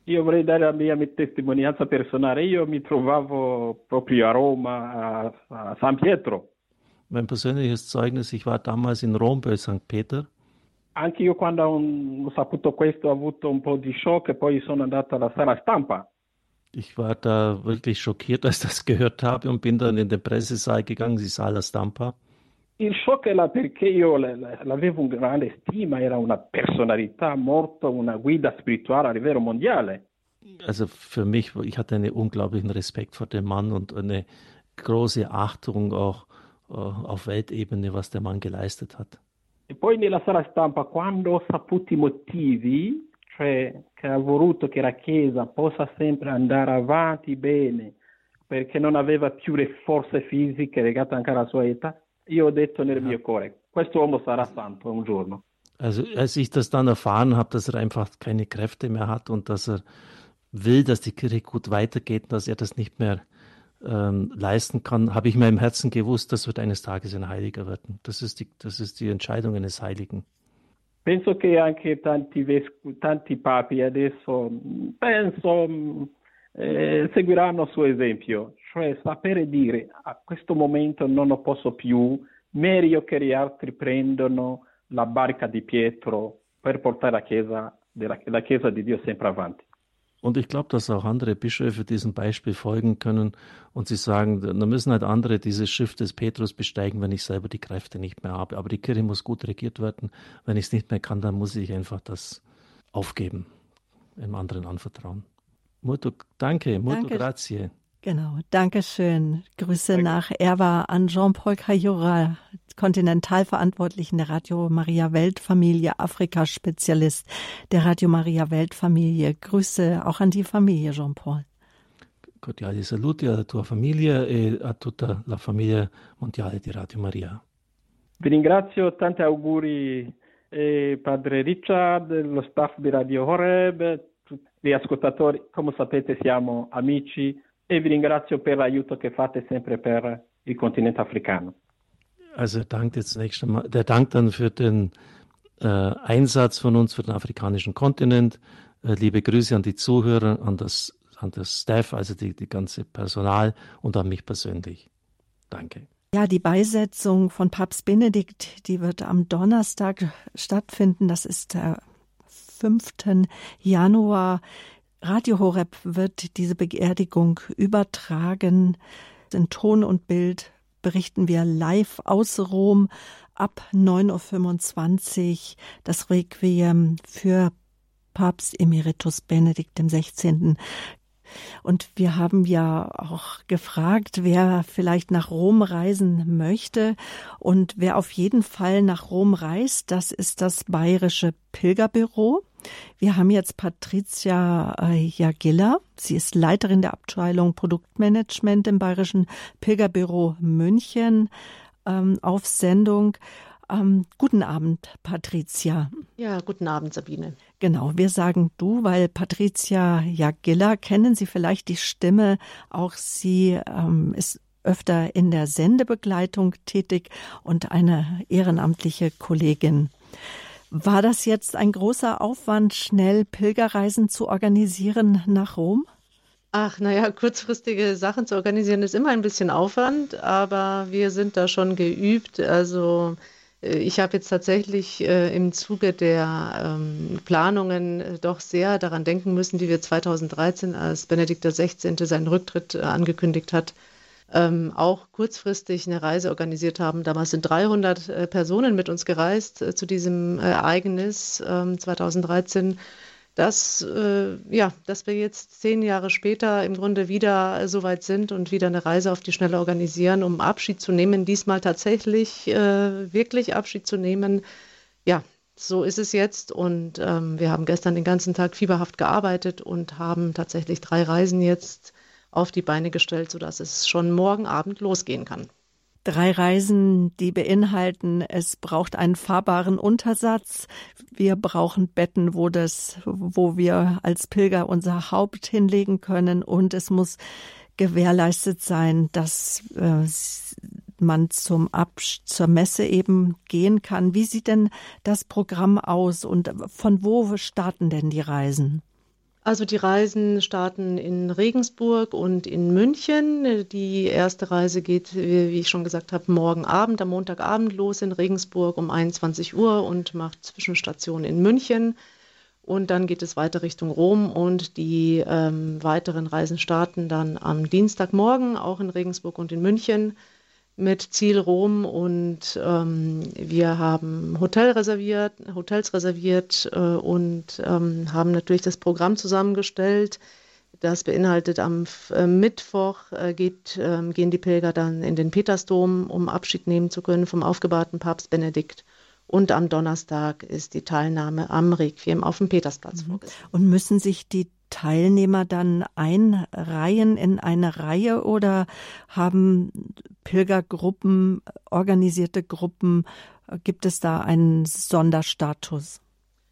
Io vorrei dare la mia testimonianza personale. Io mi trovavo proprio a Roma, a, San Pietro. Mein persönliches Zeugnis, ich war damals in Rom bei St. Peter. Anche io quando ho saputo questo ho avuto un po' di shock e poi sono andato alla sala stampa. Ich war da wirklich schockiert, <laughs> als ich das gehört habe und bin dann in den Pressesaal gegangen, die Sala Stampa. Il shock era perché io l'avevo un grande stima, era una personalità molto, una guida spirituale a livello mondiale. Also für mich, ich hatte einen unglaublichen Respekt vor dem Mann und eine große Achtung auch uh, auf Weltebene, was der Mann geleistet hat. E poi nella sala stampa, quando ho saputo i motivi, cioè che ha voluto che la Chiesa possa sempre andare avanti bene, perché non aveva più le forze fisiche legate anche alla sua età, io ho detto nel mio cuore, questo uomo sarà santo un giorno. Also als ich das dann erfahren habe, dass er einfach keine Kräfte mehr hat und dass er will, dass die Kirche gut weitergeht, dass er das nicht mehr ähm, leisten kann, habe ich mir im Herzen gewusst, das wird eines Tages ein Heiliger werden. Das ist die, das ist die Entscheidung eines Heiligen. Penso che anche tanti, vescovi, tanti papi adesso penso, eh, seguiranno il suo esempio, cioè sapere dire a questo momento non lo posso più, meglio che gli altri prendano la barca di Pietro per portare la Chiesa, della, la Chiesa di Dio sempre avanti. Und ich glaube, dass auch andere Bischöfe diesem Beispiel folgen können und sie sagen, da müssen halt andere dieses Schiff des Petrus besteigen, wenn ich selber die Kräfte nicht mehr habe. Aber die Kirche muss gut regiert werden. Wenn ich es nicht mehr kann, dann muss ich einfach das aufgeben, einem anderen anvertrauen. Molto, danke, molto danke. grazie. Genau, danke schön. Grüße danke. nach Erwa an Jean-Paul Cayura, Kontinentalverantwortlichen der Radio Maria Weltfamilie, Afrika-Spezialist der Radio Maria Weltfamilie. Grüße auch an die Familie, Jean-Paul. Cordiali saluti alla tua famiglia e a tutta la famiglia mondiale di Radio Maria. Vi ringrazio, tanti auguri eh, Padre Richard, lo staff di Radio Horeb, tutti gli ascoltatori. Come sapete siamo amici e vi ringrazio per l'aiuto che fate sempre per il continente africano. Also dankt jetzt zunächst einmal, der Dank dann für den äh, Einsatz von uns für den afrikanischen Kontinent. Äh, liebe Grüße an die Zuhörer, an das, an das Staff, also die, die ganze Personal und an mich persönlich. Danke. Ja, die Beisetzung von Papst Benedikt, die wird am Donnerstag stattfinden. Das ist der 5. Januar. Radio Horeb wird diese Beerdigung übertragen in Ton und Bild berichten wir live aus Rom ab 9.25 Uhr das Requiem für Papst Emeritus Benedikt XVI. Und wir haben ja auch gefragt, wer vielleicht nach Rom reisen möchte. Und wer auf jeden Fall nach Rom reist, das ist das Bayerische Pilgerbüro. Wir haben jetzt Patricia äh, Jagilla. Sie ist Leiterin der Abteilung Produktmanagement im Bayerischen Pilgerbüro München ähm, auf Sendung. Ähm, guten Abend, Patricia. Ja, guten Abend, Sabine. Genau, wir sagen du, weil Patricia Jagilla kennen Sie vielleicht die Stimme. Auch sie ähm, ist öfter in der Sendebegleitung tätig und eine ehrenamtliche Kollegin. War das jetzt ein großer Aufwand, schnell Pilgerreisen zu organisieren nach Rom? Ach, naja, kurzfristige Sachen zu organisieren ist immer ein bisschen Aufwand, aber wir sind da schon geübt. Also Äh, ich habe jetzt tatsächlich äh, im Zuge der ähm, Planungen äh, doch sehr daran denken müssen, wie wir 2013, als Benedikt XVI. seinen Rücktritt äh, angekündigt hat, ähm, auch kurzfristig eine Reise organisiert haben. Damals sind 300 äh, Personen mit uns gereist äh, zu diesem Ereignis 2013 ähm, dass, äh, ja, dass wir jetzt zehn Jahre später im Grunde wieder so weit sind und wieder eine Reise auf die Schnelle organisieren, um Abschied zu nehmen, diesmal tatsächlich äh, wirklich Abschied zu nehmen. Ja, so ist es jetzt und ähm, wir haben gestern den ganzen Tag fieberhaft gearbeitet und haben tatsächlich drei Reisen jetzt auf die Beine gestellt, sodass es schon morgen Abend losgehen kann. Drei Reisen, die beinhalten, es braucht einen fahrbaren Untersatz. Wir brauchen Betten, wo das, wo wir als Pilger unser Haupt hinlegen können. Und es muss gewährleistet sein, dass äh, man zum Absch zur Messe eben gehen kann. Wie sieht denn das Programm aus und von wo starten denn die Reisen? Also die Reisen starten in Regensburg und in München. Die erste Reise geht, wie ich schon gesagt habe, morgen Abend, am Montagabend los in Regensburg um 21 Uhr und macht Zwischenstation in München. Und dann geht es weiter Richtung Rom und die ähm, weiteren Reisen starten dann am Dienstagmorgen auch in Regensburg und in München mit Ziel Rom und ähm, wir haben Hotel reserviert, Hotels reserviert äh, und ähm, haben natürlich das Programm zusammengestellt. Das beinhaltet am äh, Mittwoch äh, geht, ähm, gehen die Pilger dann in den Petersdom, um Abschied nehmen zu können vom aufgebahrten Papst Benedikt. Und am Donnerstag ist die Teilnahme am Requiem auf dem Petersplatz mhm. Und müssen sich die Teilnehmer dann einreihen in eine Reihe oder haben Pilgergruppen, organisierte Gruppen, gibt es da einen Sonderstatus?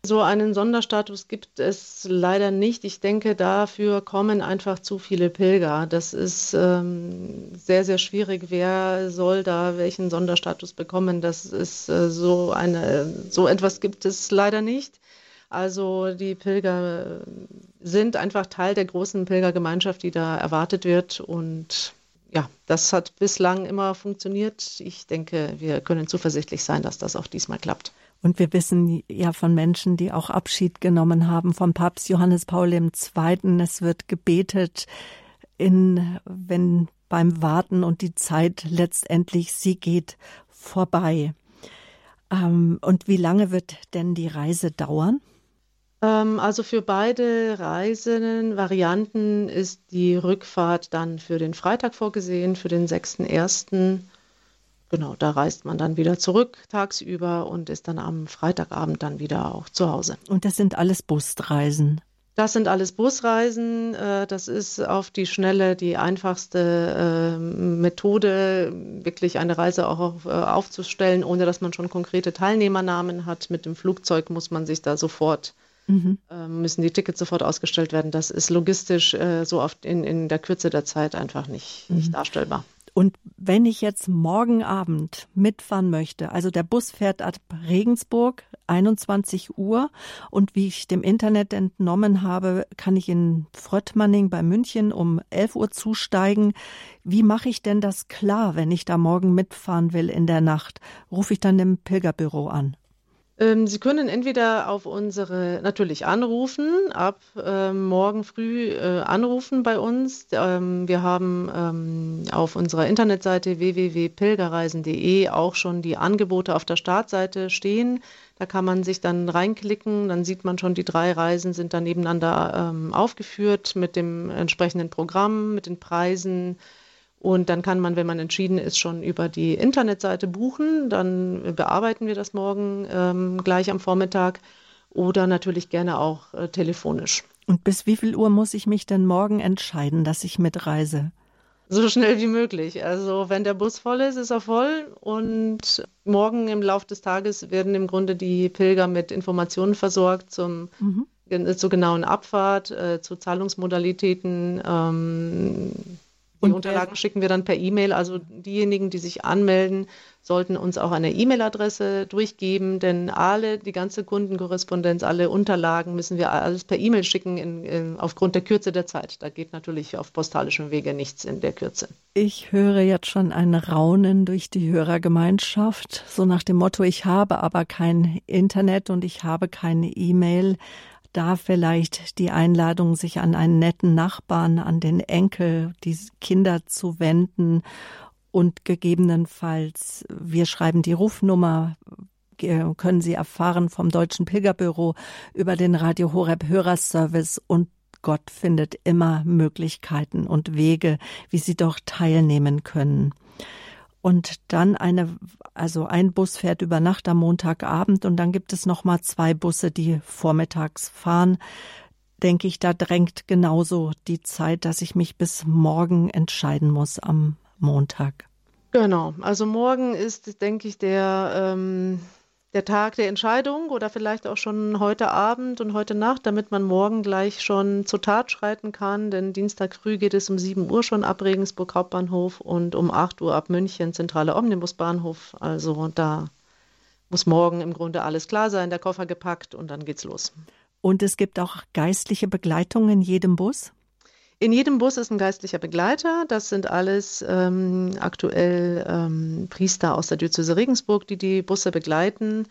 So einen Sonderstatus gibt es leider nicht. Ich denke, dafür kommen einfach zu viele Pilger. Das ist ähm, sehr, sehr schwierig. Wer soll da welchen Sonderstatus bekommen? Das ist äh, so eine, so etwas gibt es leider nicht. Also die Pilger sind einfach Teil der großen Pilgergemeinschaft, die da erwartet wird. Und ja, das hat bislang immer funktioniert. Ich denke, wir können zuversichtlich sein, dass das auch diesmal klappt. Und wir wissen ja von Menschen, die auch Abschied genommen haben vom Papst Johannes Paul II. Es wird gebetet, in, wenn beim Warten und die Zeit letztendlich sie geht vorbei. Ähm, und wie lange wird denn die Reise dauern? Ähm, also für beide Reisenden-Varianten ist die Rückfahrt dann für den Freitag vorgesehen, für den 6.1. Genau, da reist man dann wieder zurück tagsüber und ist dann am Freitagabend dann wieder auch zu Hause. Und das sind alles Busreisen? Das sind alles Busreisen. Äh, das ist auf die Schnelle die einfachste ähm, Methode, wirklich eine Reise auch äh, aufzustellen, ohne dass man schon konkrete Teilnehmernamen hat. Mit dem Flugzeug muss man sich da sofort mhm. Ähm, müssen die Tickets sofort ausgestellt werden. Das ist logistisch äh, so oft in, in der Kürze der Zeit einfach nicht, mhm. nicht darstellbar. Und wenn ich jetzt morgen Abend mitfahren möchte, also der Bus fährt ab Regensburg 21 Uhr und wie ich dem Internet entnommen habe, kann ich in Fröttmanning bei München um 11 Uhr zusteigen. Wie mache ich denn das klar, wenn ich da morgen mitfahren will in der Nacht? Rufe ich dann im Pilgerbüro an? Ähm, Sie können entweder auf unsere, natürlich anrufen, ab äh, morgen früh äh, anrufen bei uns. Ähm, wir haben ähm, auf unserer Internetseite www.pilgerreisen.de auch schon die Angebote auf der Startseite stehen. Da kann man sich dann reinklicken, dann sieht man schon, die drei Reisen sind dann nebeneinander ähm, aufgeführt mit dem entsprechenden Programm, mit den Preisen und dann kann man, wenn man entschieden ist, schon über die Internetseite buchen. Dann bearbeiten wir das morgen ähm, gleich am Vormittag oder natürlich gerne auch äh, telefonisch. Und bis wie viel Uhr muss ich mich denn morgen entscheiden, dass ich mitreise? So schnell wie möglich. Also wenn der Bus voll ist, ist er voll. Und morgen im Laufe des Tages werden im Grunde die Pilger mit Informationen versorgt zum, mhm. zur genauen Abfahrt, äh, zu Zahlungsmodalitäten. Ähm, Die Unterlagen schicken wir dann per E-Mail. Also diejenigen, die sich anmelden, sollten uns auch eine E-Mail-Adresse durchgeben, denn alle, die ganze Kundenkorrespondenz, alle Unterlagen müssen wir alles per E-Mail schicken in, in, aufgrund der Kürze der Zeit. Da geht natürlich auf postalischem Wege nichts in der Kürze. Ich höre jetzt schon ein Raunen durch die Hörergemeinschaft, so nach dem Motto, ich habe aber kein Internet und ich habe keine E-Mail da vielleicht die Einladung, sich an einen netten Nachbarn, an den Enkel, die Kinder zu wenden und gegebenenfalls, wir schreiben die Rufnummer, können Sie erfahren vom Deutschen Pilgerbüro über den Radio Horeb Hörerservice und Gott findet immer Möglichkeiten und Wege, wie Sie doch teilnehmen können. Und dann eine, also ein Bus fährt über Nacht am Montagabend und dann gibt es noch mal zwei Busse, die vormittags fahren. Denke ich, da drängt genauso die Zeit, dass ich mich bis morgen entscheiden muss am Montag. Genau, also morgen ist, denke ich, der, ähm, der Tag der Entscheidung oder vielleicht auch schon heute Abend und heute Nacht, damit man morgen gleich schon zur Tat schreiten kann. Denn Dienstag früh geht es um 7 Uhr schon ab Regensburg Hauptbahnhof und um 8 Uhr ab München Zentrale Omnibusbahnhof. Also da muss morgen im Grunde alles klar sein, der Koffer gepackt und dann geht's los. Und es gibt auch geistliche Begleitung in jedem Bus? In jedem Bus ist ein geistlicher Begleiter. Das sind alles ähm, aktuell ähm, Priester aus der Diözese Regensburg, die die Busse begleiten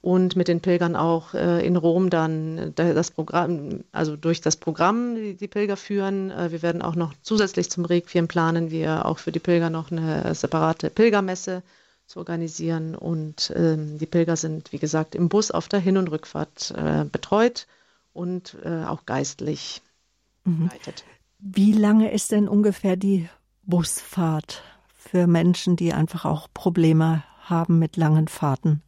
und mit den Pilgern auch äh, in Rom dann das Programm, also durch das Programm die, die Pilger führen. Äh, wir werden auch noch zusätzlich zum Requiem planen wir auch für die Pilger noch eine separate Pilgermesse zu organisieren und ähm, die Pilger sind, wie gesagt, im Bus auf der Hin- und Rückfahrt äh, betreut und äh, auch geistlich mhm. Wie lange ist denn ungefähr die Busfahrt für Menschen, die einfach auch Probleme haben mit langen Fahrten?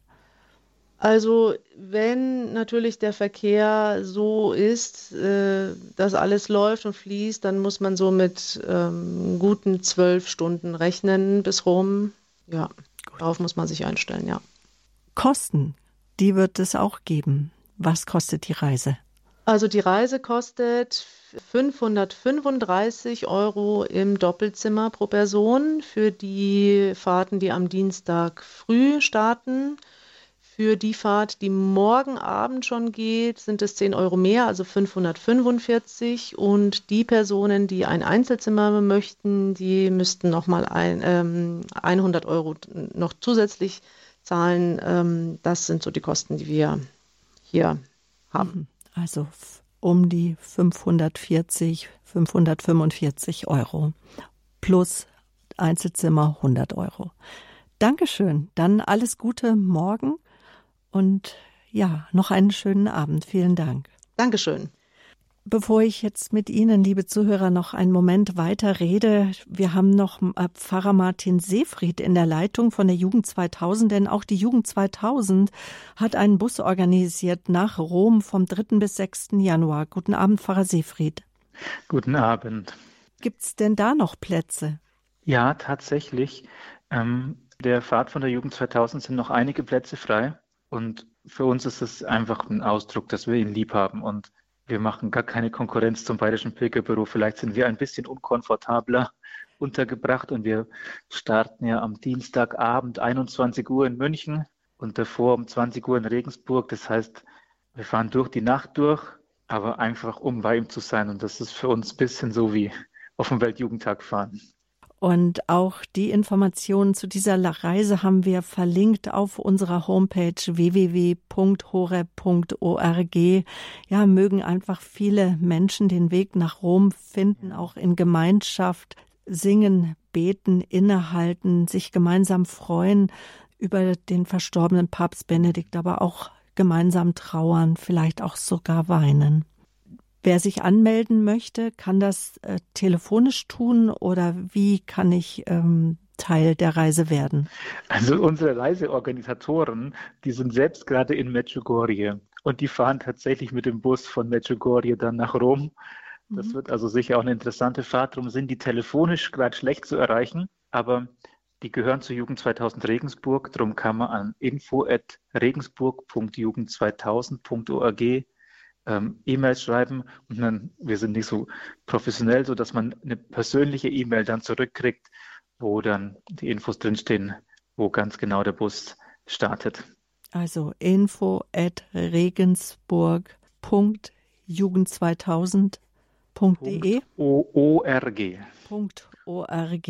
Also wenn natürlich der Verkehr so ist, äh, dass alles läuft und fließt, dann muss man so mit ähm, guten zwölf Stunden rechnen bis Rom. Ja, Gut. darauf muss man sich einstellen, ja. Kosten, die wird es auch geben. Was kostet die Reise? Also die Reise kostet 535 Euro im Doppelzimmer pro Person für die Fahrten, die am Dienstag früh starten. Für die Fahrt, die morgen Abend schon geht, sind es 10 Euro mehr, also 545. Und die Personen, die ein Einzelzimmer möchten, die müssten nochmal ein, ähm, 100 Euro noch zusätzlich zahlen. Ähm, das sind so die Kosten, die wir hier haben. Mhm. Also um die 540, 545 Euro plus Einzelzimmer 100 Euro. Dankeschön. Dann alles Gute morgen und ja, noch einen schönen Abend. Vielen Dank. Dankeschön. Bevor ich jetzt mit Ihnen, liebe Zuhörer, noch einen Moment weiter rede, wir haben noch äh, Pfarrer Martin Seefried in der Leitung von der Jugend 2000, denn auch die Jugend 2000 hat einen Bus organisiert nach Rom vom 3. bis 6. Januar. Guten Abend, Pfarrer Seefried. Guten Abend. Gibt's denn da noch Plätze? Ja, tatsächlich. Ähm, der Fahrt von der Jugend 2000 sind noch einige Plätze frei und für uns ist es einfach ein Ausdruck, dass wir ihn lieb haben und wir machen gar keine Konkurrenz zum Bayerischen Pilgerbüro. Vielleicht sind wir ein bisschen unkomfortabler untergebracht und wir starten ja am Dienstagabend 21 Uhr in München und davor um 20 Uhr in Regensburg. Das heißt, wir fahren durch die Nacht durch, aber einfach um bei ihm zu sein. Und das ist für uns ein bisschen so wie auf dem Weltjugendtag fahren. Und auch die Informationen zu dieser Reise haben wir verlinkt auf unserer Homepage www.horeb.org. Ja, mögen einfach viele Menschen den Weg nach Rom finden, auch in Gemeinschaft singen, beten, innehalten, sich gemeinsam freuen über den verstorbenen Papst Benedikt, aber auch gemeinsam trauern, vielleicht auch sogar weinen. Wer sich anmelden möchte, kann das äh, telefonisch tun oder wie kann ich ähm, Teil der Reise werden? Also unsere Reiseorganisatoren, die sind selbst gerade in Medjugorje und die fahren tatsächlich mit dem Bus von Medjugorje dann nach Rom. Das mhm. wird also sicher auch eine interessante Fahrt. Darum sind die telefonisch gerade schlecht zu erreichen, aber die gehören zur Jugend 2000 Regensburg. Darum kann man an info@regensburg.jugend2000.org ähm, E-Mails schreiben und dann, wir sind nicht so professionell, so dass man eine persönliche E-Mail dann zurückkriegt, wo dann die Infos drinstehen, wo ganz genau der Bus startet. Also info at regensburg.jugend2000.de org. .org.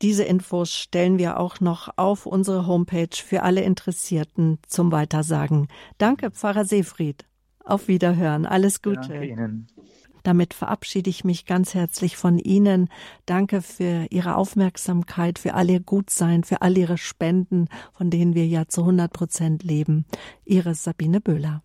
Diese Infos stellen wir auch noch auf unsere Homepage für alle Interessierten zum Weitersagen. Danke, Pfarrer Seefried. Auf Wiederhören. Alles Gute. Danke Ihnen. Damit verabschiede ich mich ganz herzlich von Ihnen. Danke für Ihre Aufmerksamkeit, für all Ihr Gutsein, für all Ihre Spenden, von denen wir ja zu 100 Prozent leben. Ihre Sabine Böhler.